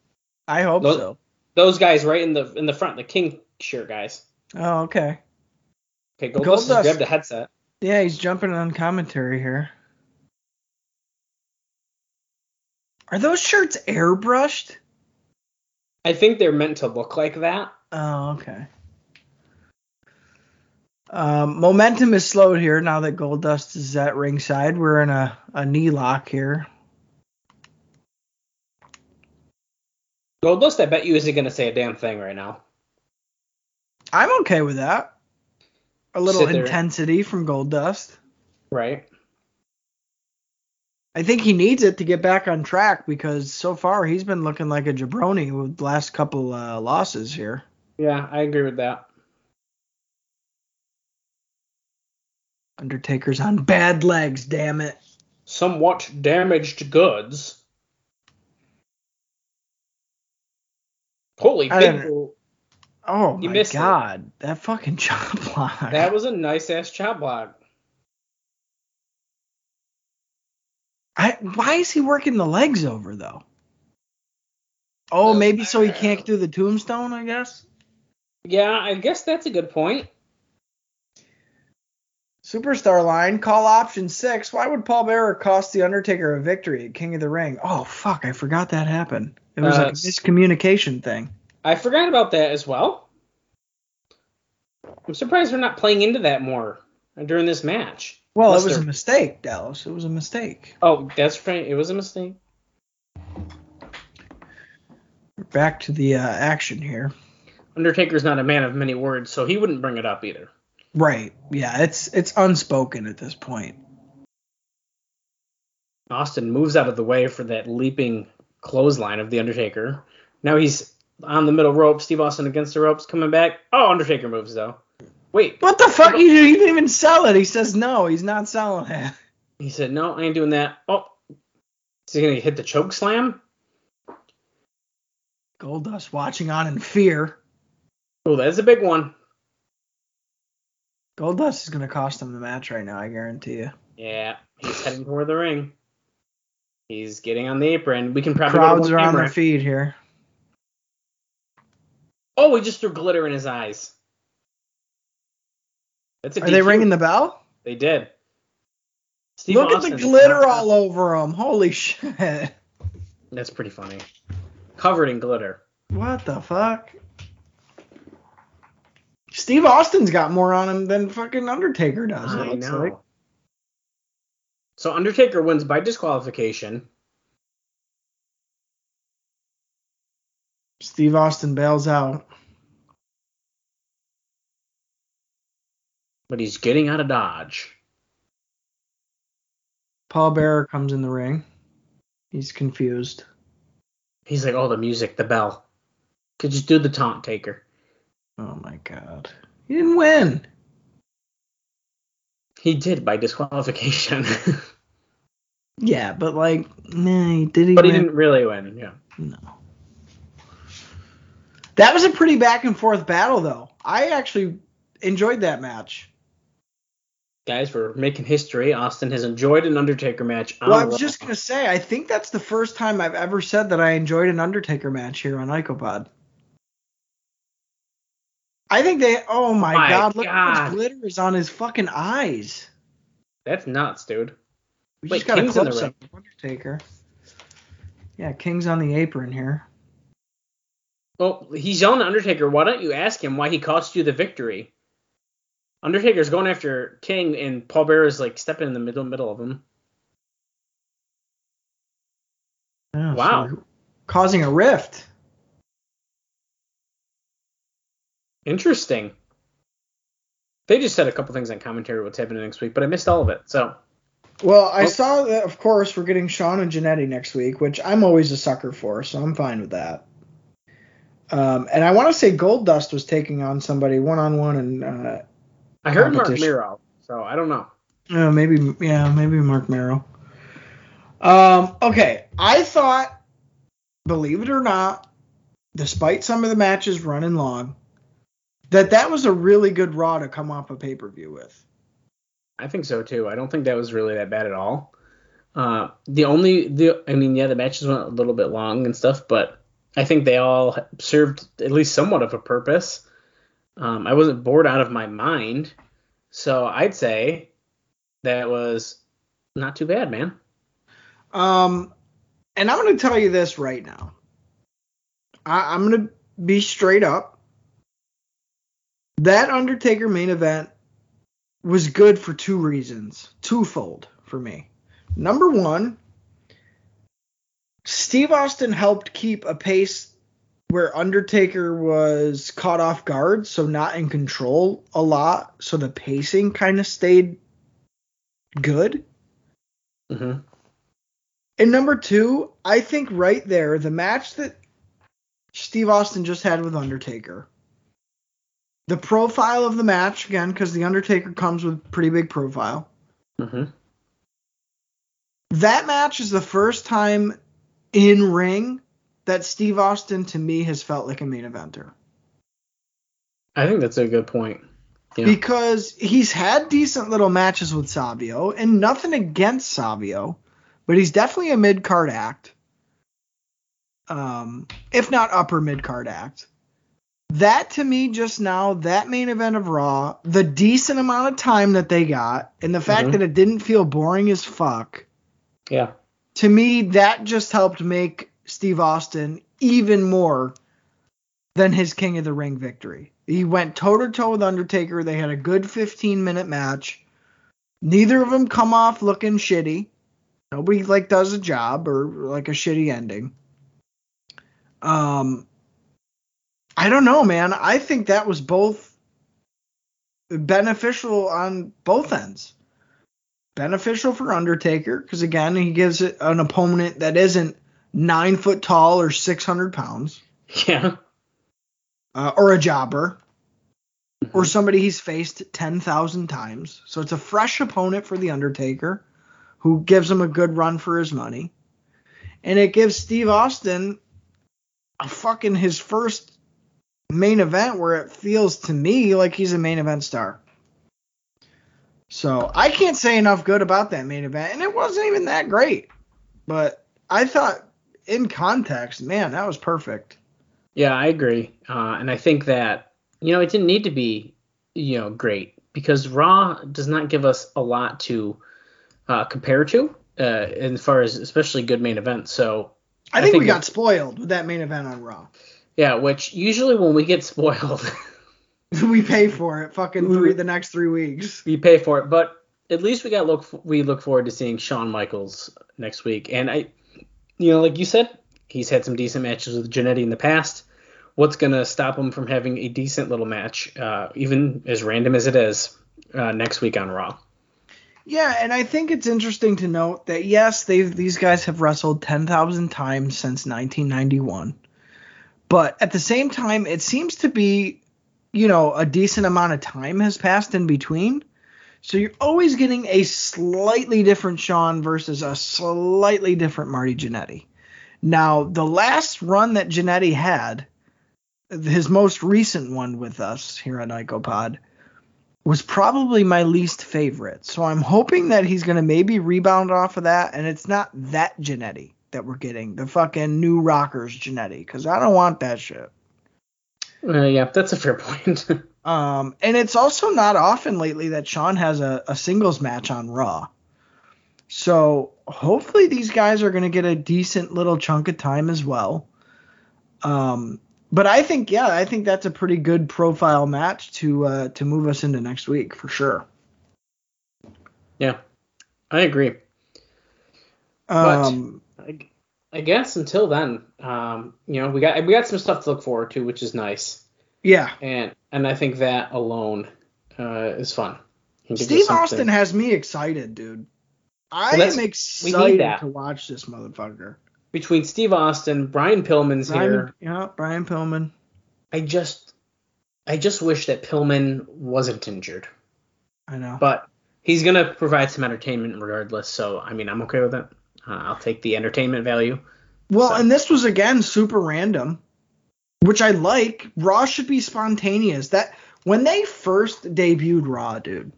I hope Those- so. Those guys right in the in the front, the King shirt guys. Oh, okay. Okay, Goldust Goldust. has grabbed a headset. Yeah, he's jumping on commentary here. Are those shirts airbrushed? I think they're meant to look like that. Oh, okay. Um, momentum is slowed here now that Goldust is at ringside. We're in a, a knee lock here. Goldust, I bet you isn't gonna say a damn thing right now. I'm okay with that. A little intensity from Goldust. Right? I think he needs it to get back on track because so far he's been looking like a jabroni with the last couple uh, losses here. Yeah, I agree with that. Undertaker's on bad legs, damn it. Somewhat damaged goods. Holy I big don't- bull. Oh You my missed it. god, that fucking chop block. That was a nice ass chop block. I, why is he working the legs over though? Oh, maybe so he can't do the tombstone, I guess. Yeah, I guess that's a good point. Superstar line, call option six. Why would Paul Bearer cost the Undertaker a victory at King of the Ring? Oh fuck, I forgot that happened. It was Uh, like a miscommunication thing. I forgot about that as well. I'm surprised they're not playing into that more during this match. Well, Unless it was a mistake, Dallas. It was a mistake. Oh, that's right. It was a mistake. We're back to the uh, action here. Undertaker's not a man of many words, so he wouldn't bring it up either. Right. Yeah, it's it's unspoken at this point. Austin moves out of the way for that leaping clothesline of the Undertaker. Now he's on the middle rope. Steve Austin against the ropes, coming back. Oh, Undertaker moves though. Wait, What the fuck? He didn't even sell it. He says no, he's not selling it. he said no, I ain't doing that. Oh, is he gonna hit the choke slam? Goldust watching on in fear. Oh, that's a big one. Goldust is gonna cost him the match right now, I guarantee you. Yeah, he's heading toward the ring. He's getting on the apron. We can probably Crowds are to on their feet here. Oh, he just threw glitter in his eyes. That's a Are they ringing the bell? They did. Steve Look at the glitter all over him. Holy shit. That's pretty funny. Covered in glitter. What the fuck? Steve Austin's got more on him than fucking Undertaker does. I know. like. So Undertaker wins by disqualification. Steve Austin bails out. but he's getting out of Dodge. Paul Bearer comes in the ring. He's confused. He's like, oh, the music, the bell. Could just do the taunt taker. Oh my god. He didn't win. He did by disqualification, Yeah, but like, nah, did he but he didn't really win. Yeah. No. That was a pretty back and forth battle, though. I actually enjoyed that match. Guys, we're making history. Austin has enjoyed an Undertaker match. on Well, I was Raw. just gonna say, I think that's the first time I've ever said that I enjoyed an Undertaker match here on Icopod. I think they. Oh my, My god! Look how God. much glitter is on his fucking eyes. That's nuts, dude. We Wait, just got a King's in the of Undertaker. Yeah, King's on the apron here. Well, he's on Undertaker. Why don't you ask him why he cost you the victory? Undertaker's going after King, and Paul Bearer is like stepping in the middle middle of him. Yeah, Wow. so causing a rift. Interesting. They just said a couple things on commentary what's happening next week, but I missed all of it. So Well, I Oh. saw that, of course, we're getting Shawn and Jannetty next week, which I'm always a sucker for, so I'm fine with that. Um, and I want to say Goldust was taking on somebody one on one, and uh, I heard Marc. Mero, so I don't know. uh, maybe yeah, maybe Marc Mero. Um, okay, I thought, believe it or not, despite some of the matches running long, that that was a really good Raw to come off a pay per view with. I think so too. I don't think that was really that bad at all. Uh, the only the I mean, yeah, the matches went a little bit long and stuff, but I think they all served at least somewhat of a purpose. Um, I wasn't bored out of my mind, so I'd say that was not too bad, man. Um, and I'm going to tell you this right now. I, I'm going to be straight up. That Undertaker main event was good for two reasons, twofold for me. Number one, Steve Austin helped keep a pace where Undertaker was caught off guard, so not in control a lot, so the pacing kind of stayed good. hmm And number two, I think right there, the match that Steve Austin just had with Undertaker, the profile of the match, again, because the Undertaker comes with pretty big profile. hmm That match is the first time in ring that Steve Austin to me has felt like a main eventer. I think that's a good point. Yeah. Because he's had decent little matches with Savio, and nothing against Savio, but he's definitely a mid card act. Um, if not upper mid card act. That to me just now, that main event of Raw, the decent amount of time that they got, and the fact Mhm. that it didn't feel boring as fuck, Yeah. to me, that just helped make Steve Austin even more than his King of the Ring victory. He went toe to toe with Undertaker. They had a good 15 minute match. Neither of them come off looking shitty. Nobody like does a job or like a shitty ending. Um, I don't know, man. I think that was both beneficial on both ends beneficial for Undertaker because again he gives it an opponent that isn't nine foot tall or six hundred pounds Yeah. uh, or a jobber or Mhm. somebody he's faced ten thousand times. So it's a fresh opponent for the Undertaker who gives him a good run for his money, and it gives Steve Austin a fucking his first main event where it feels to me like he's a main event star. So I can't say enough good about that main event, and it wasn't even that great. But I thought, in context, man, that was perfect. Yeah, I agree. Uh, and I think that, you know, it didn't need to be, you know, great because Raw does not give us a lot to uh, compare to uh, as far as especially good main events. So, I I think, think we got spoiled with that main event on Raw. Yeah, which usually when we get spoiled, we pay for it, fucking three the next three weeks. we pay for it. But at least we got look we look forward to seeing Shawn Michaels next week. And I, you know, like you said, he's had some decent matches with Jannetty in the past. What's gonna stop him from having a decent little match, uh, even as random as it is, uh, next week on Raw? Yeah, and I think it's interesting to note that yes, they these guys have wrestled ten thousand times since 1991, but at the same time, it seems to be, you know, a decent amount of time has passed in between. So you're always getting a slightly different Shawn versus a slightly different Marty Jannetty. Now, the last run that Jannetty had, his most recent one with us here on IcoPod, was probably my least favorite. So I'm hoping that he's going to maybe rebound off of that and it's not that Jannetty that we're getting, the fucking new rockers Jannetty, because I don't want that shit. Uh, yeah, that's a fair point. Um, and it's also not often lately that Shawn has a, a singles match on Raw. So hopefully these guys are going to get a decent little chunk of time as well. Um, but I think yeah, I think that's a pretty good profile match to uh, to move us into next week for sure. yeah, I agree. Um, I, I guess until then, um, you know, we got we got some stuff to look forward to, which is nice, yeah, and and I think that alone uh, is fun. It gives us Steve Austin has me excited, dude. I Well, am excited to watch this motherfucker. between Steve Austin, Brian Pillman's Brian, here. yeah, Brian Pillman. I just I just wish that Pillman wasn't injured, I know. but he's gonna provide some entertainment regardless. So I mean, I'm okay with it. Uh, I'll take the entertainment value. Well, So- and this was again super random, which I like. Raw should be spontaneous. That when they first debuted Raw, dude,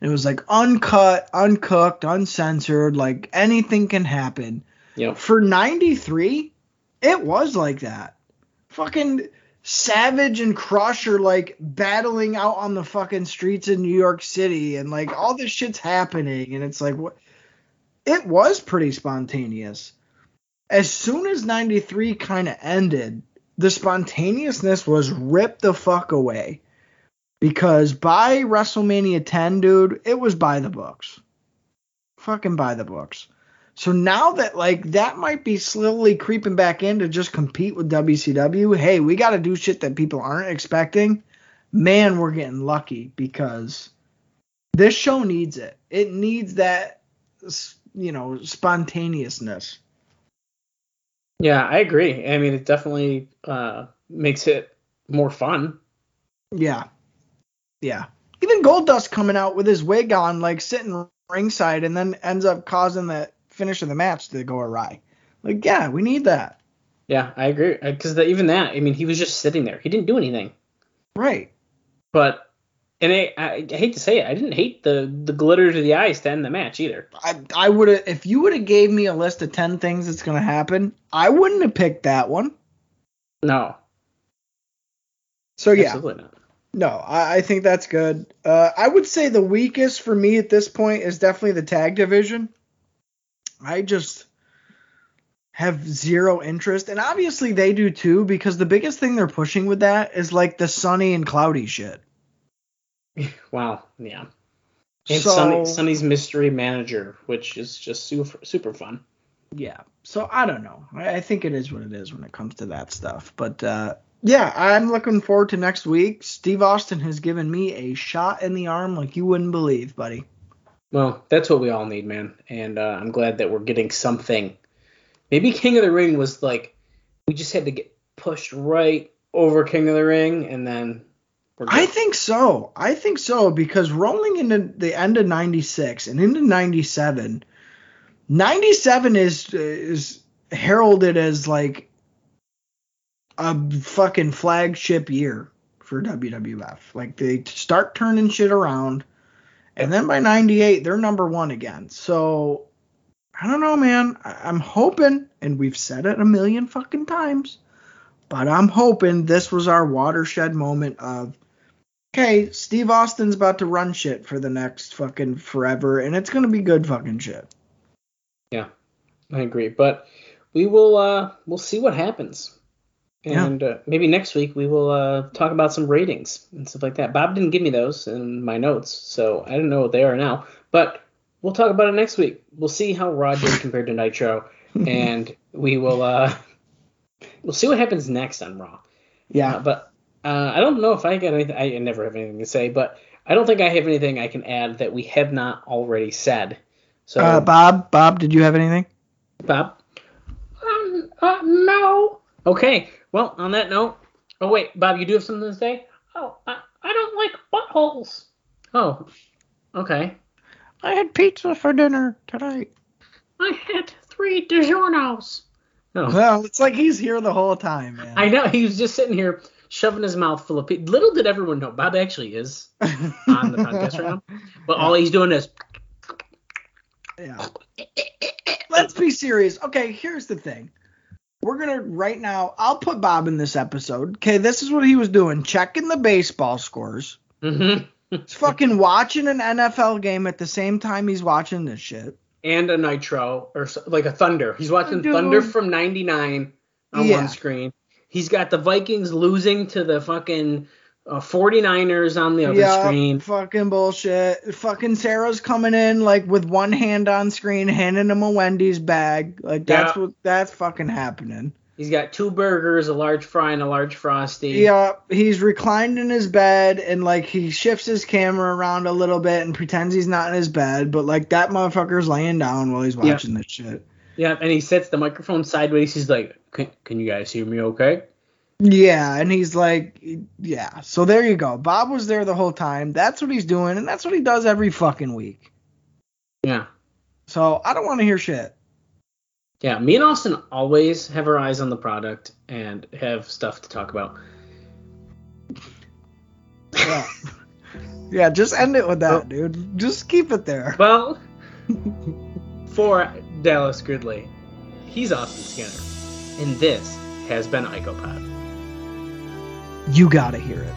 it was like uncut, uncooked, uncensored, like anything can happen. Know, For 93, it was like that. Fucking Savage and Crusher like battling out on the fucking streets in New York City and like all this shit's happening and it's like what it was pretty spontaneous. As soon as 93 kind of ended, the spontaneousness was ripped the fuck away. Because by WrestleMania 10, dude, it was by the books. Fucking by the books. So now that like that might be slowly creeping back in to just compete with WCW, hey, we got to do shit that people aren't expecting. Man, we're getting lucky because this show needs it. It needs that you know, spontaneousness. yeah, I agree. I mean, it definitely uh, makes it more fun. Yeah. Yeah. Even Goldust coming out with his wig on, like sitting ringside, and then ends up causing the finish of the match to go awry. Like, yeah, we need that. Yeah, I agree. Because even that, I mean, he was just sitting there. He didn't do anything. Right. But and I, I, I hate to say it, I didn't hate the the glitter to the eyes to end the match either. I I would have if you would have gave me a list of ten things that's gonna happen, I wouldn't have picked that one. No, So yeah, absolutely not. no, I, I think that's good. Uh, I would say the weakest for me at this point is definitely the tag division. I just have zero interest, and obviously they do too, because the biggest thing they're pushing with that is like the sunny and cloudy shit. Wow, yeah. And So- Sunny's mystery manager, which is just super super fun. Yeah. So I don't know. I, I think it is what it is when it comes to that stuff. But uh, yeah, I'm looking forward to next week. Steve Austin has given me a shot in the arm like you wouldn't believe, buddy. Well, that's what we all need, man. And uh, I'm glad that we're getting something. Maybe King of the Ring was like we just had to get pushed right over King of the Ring, and then I think so. I think so because rolling into the end of 96 and into 97, 97 is is heralded as like a fucking flagship year for WWF. Like they start turning shit around and then by 98 they're number 1 again. So I don't know, man. I'm hoping and we've said it a million fucking times, but I'm hoping this was our watershed moment of okay, Steve Austin's about to run shit for the next fucking forever, and it's gonna be good fucking shit. Yeah, I agree, but we will uh we'll see what happens. Yeah. And uh, maybe next week we will uh, talk about some ratings and stuff like that. Bob didn't give me those in my notes, so I don't know what they are now. But we'll talk about it next week. We'll see how Raw did compared to Nitro, and we will uh, we'll see what happens next on Raw. Uh, Yeah, but uh, I don't know if I got anything. I never have anything to say, but I don't think I have anything I can add that we have not already said. So uh, Bob, Bob, did you have anything? Bob? Um, uh, no. Okay. Well, on that note. Oh wait, Bob, you do have something to say? Oh, I, I don't like buttholes. Oh. Okay. I had pizza for dinner tonight. I had three DiGiorno's. No. Well, it's like he's here the whole time, man. I know he was just sitting here shoving his mouth full of pizza. Little did everyone know, Bob actually is on the podcast right now. But all he's doing is yeah. Let's be serious. Okay, here's the thing. we're gonna right now. I'll put Bob in this episode. Okay, this is what he was doing: checking the baseball scores. Mm-hmm. He's fucking watching an NFL game at the same time he's watching this shit. And a Nitro or like a Thunder. He's watching Dude. Thunder from '99 on Yeah. one screen. He's got the Vikings losing to the fucking uh, 49ers on the other yeah, screen. fucking bullshit. Fucking Sarah's coming in like with one hand on screen, handing him a Wendy's bag. Like that's Yeah. what that's fucking happening. He's got two burgers, a large fry, and a large frosty. Yeah, he's reclined in his bed and like he shifts his camera around a little bit and pretends he's not in his bed, but like that motherfucker's laying down while he's watching this shit. Yeah, and he sets the microphone sideways. He's like, "Can, can you guys hear me? Okay." Yeah, and he's like, yeah. So there you go. Bob was there the whole time. That's what he's doing, and that's what he does every fucking week. Yeah. So I don't want to hear shit. Yeah, me and Austin always have our eyes on the product and have stuff to talk about. Yeah. yeah, just end it with that, dude. Just keep it there. Well, for Dallas Gridley, he's Austin Skinner, and this has been IcoPod. You gotta hear it.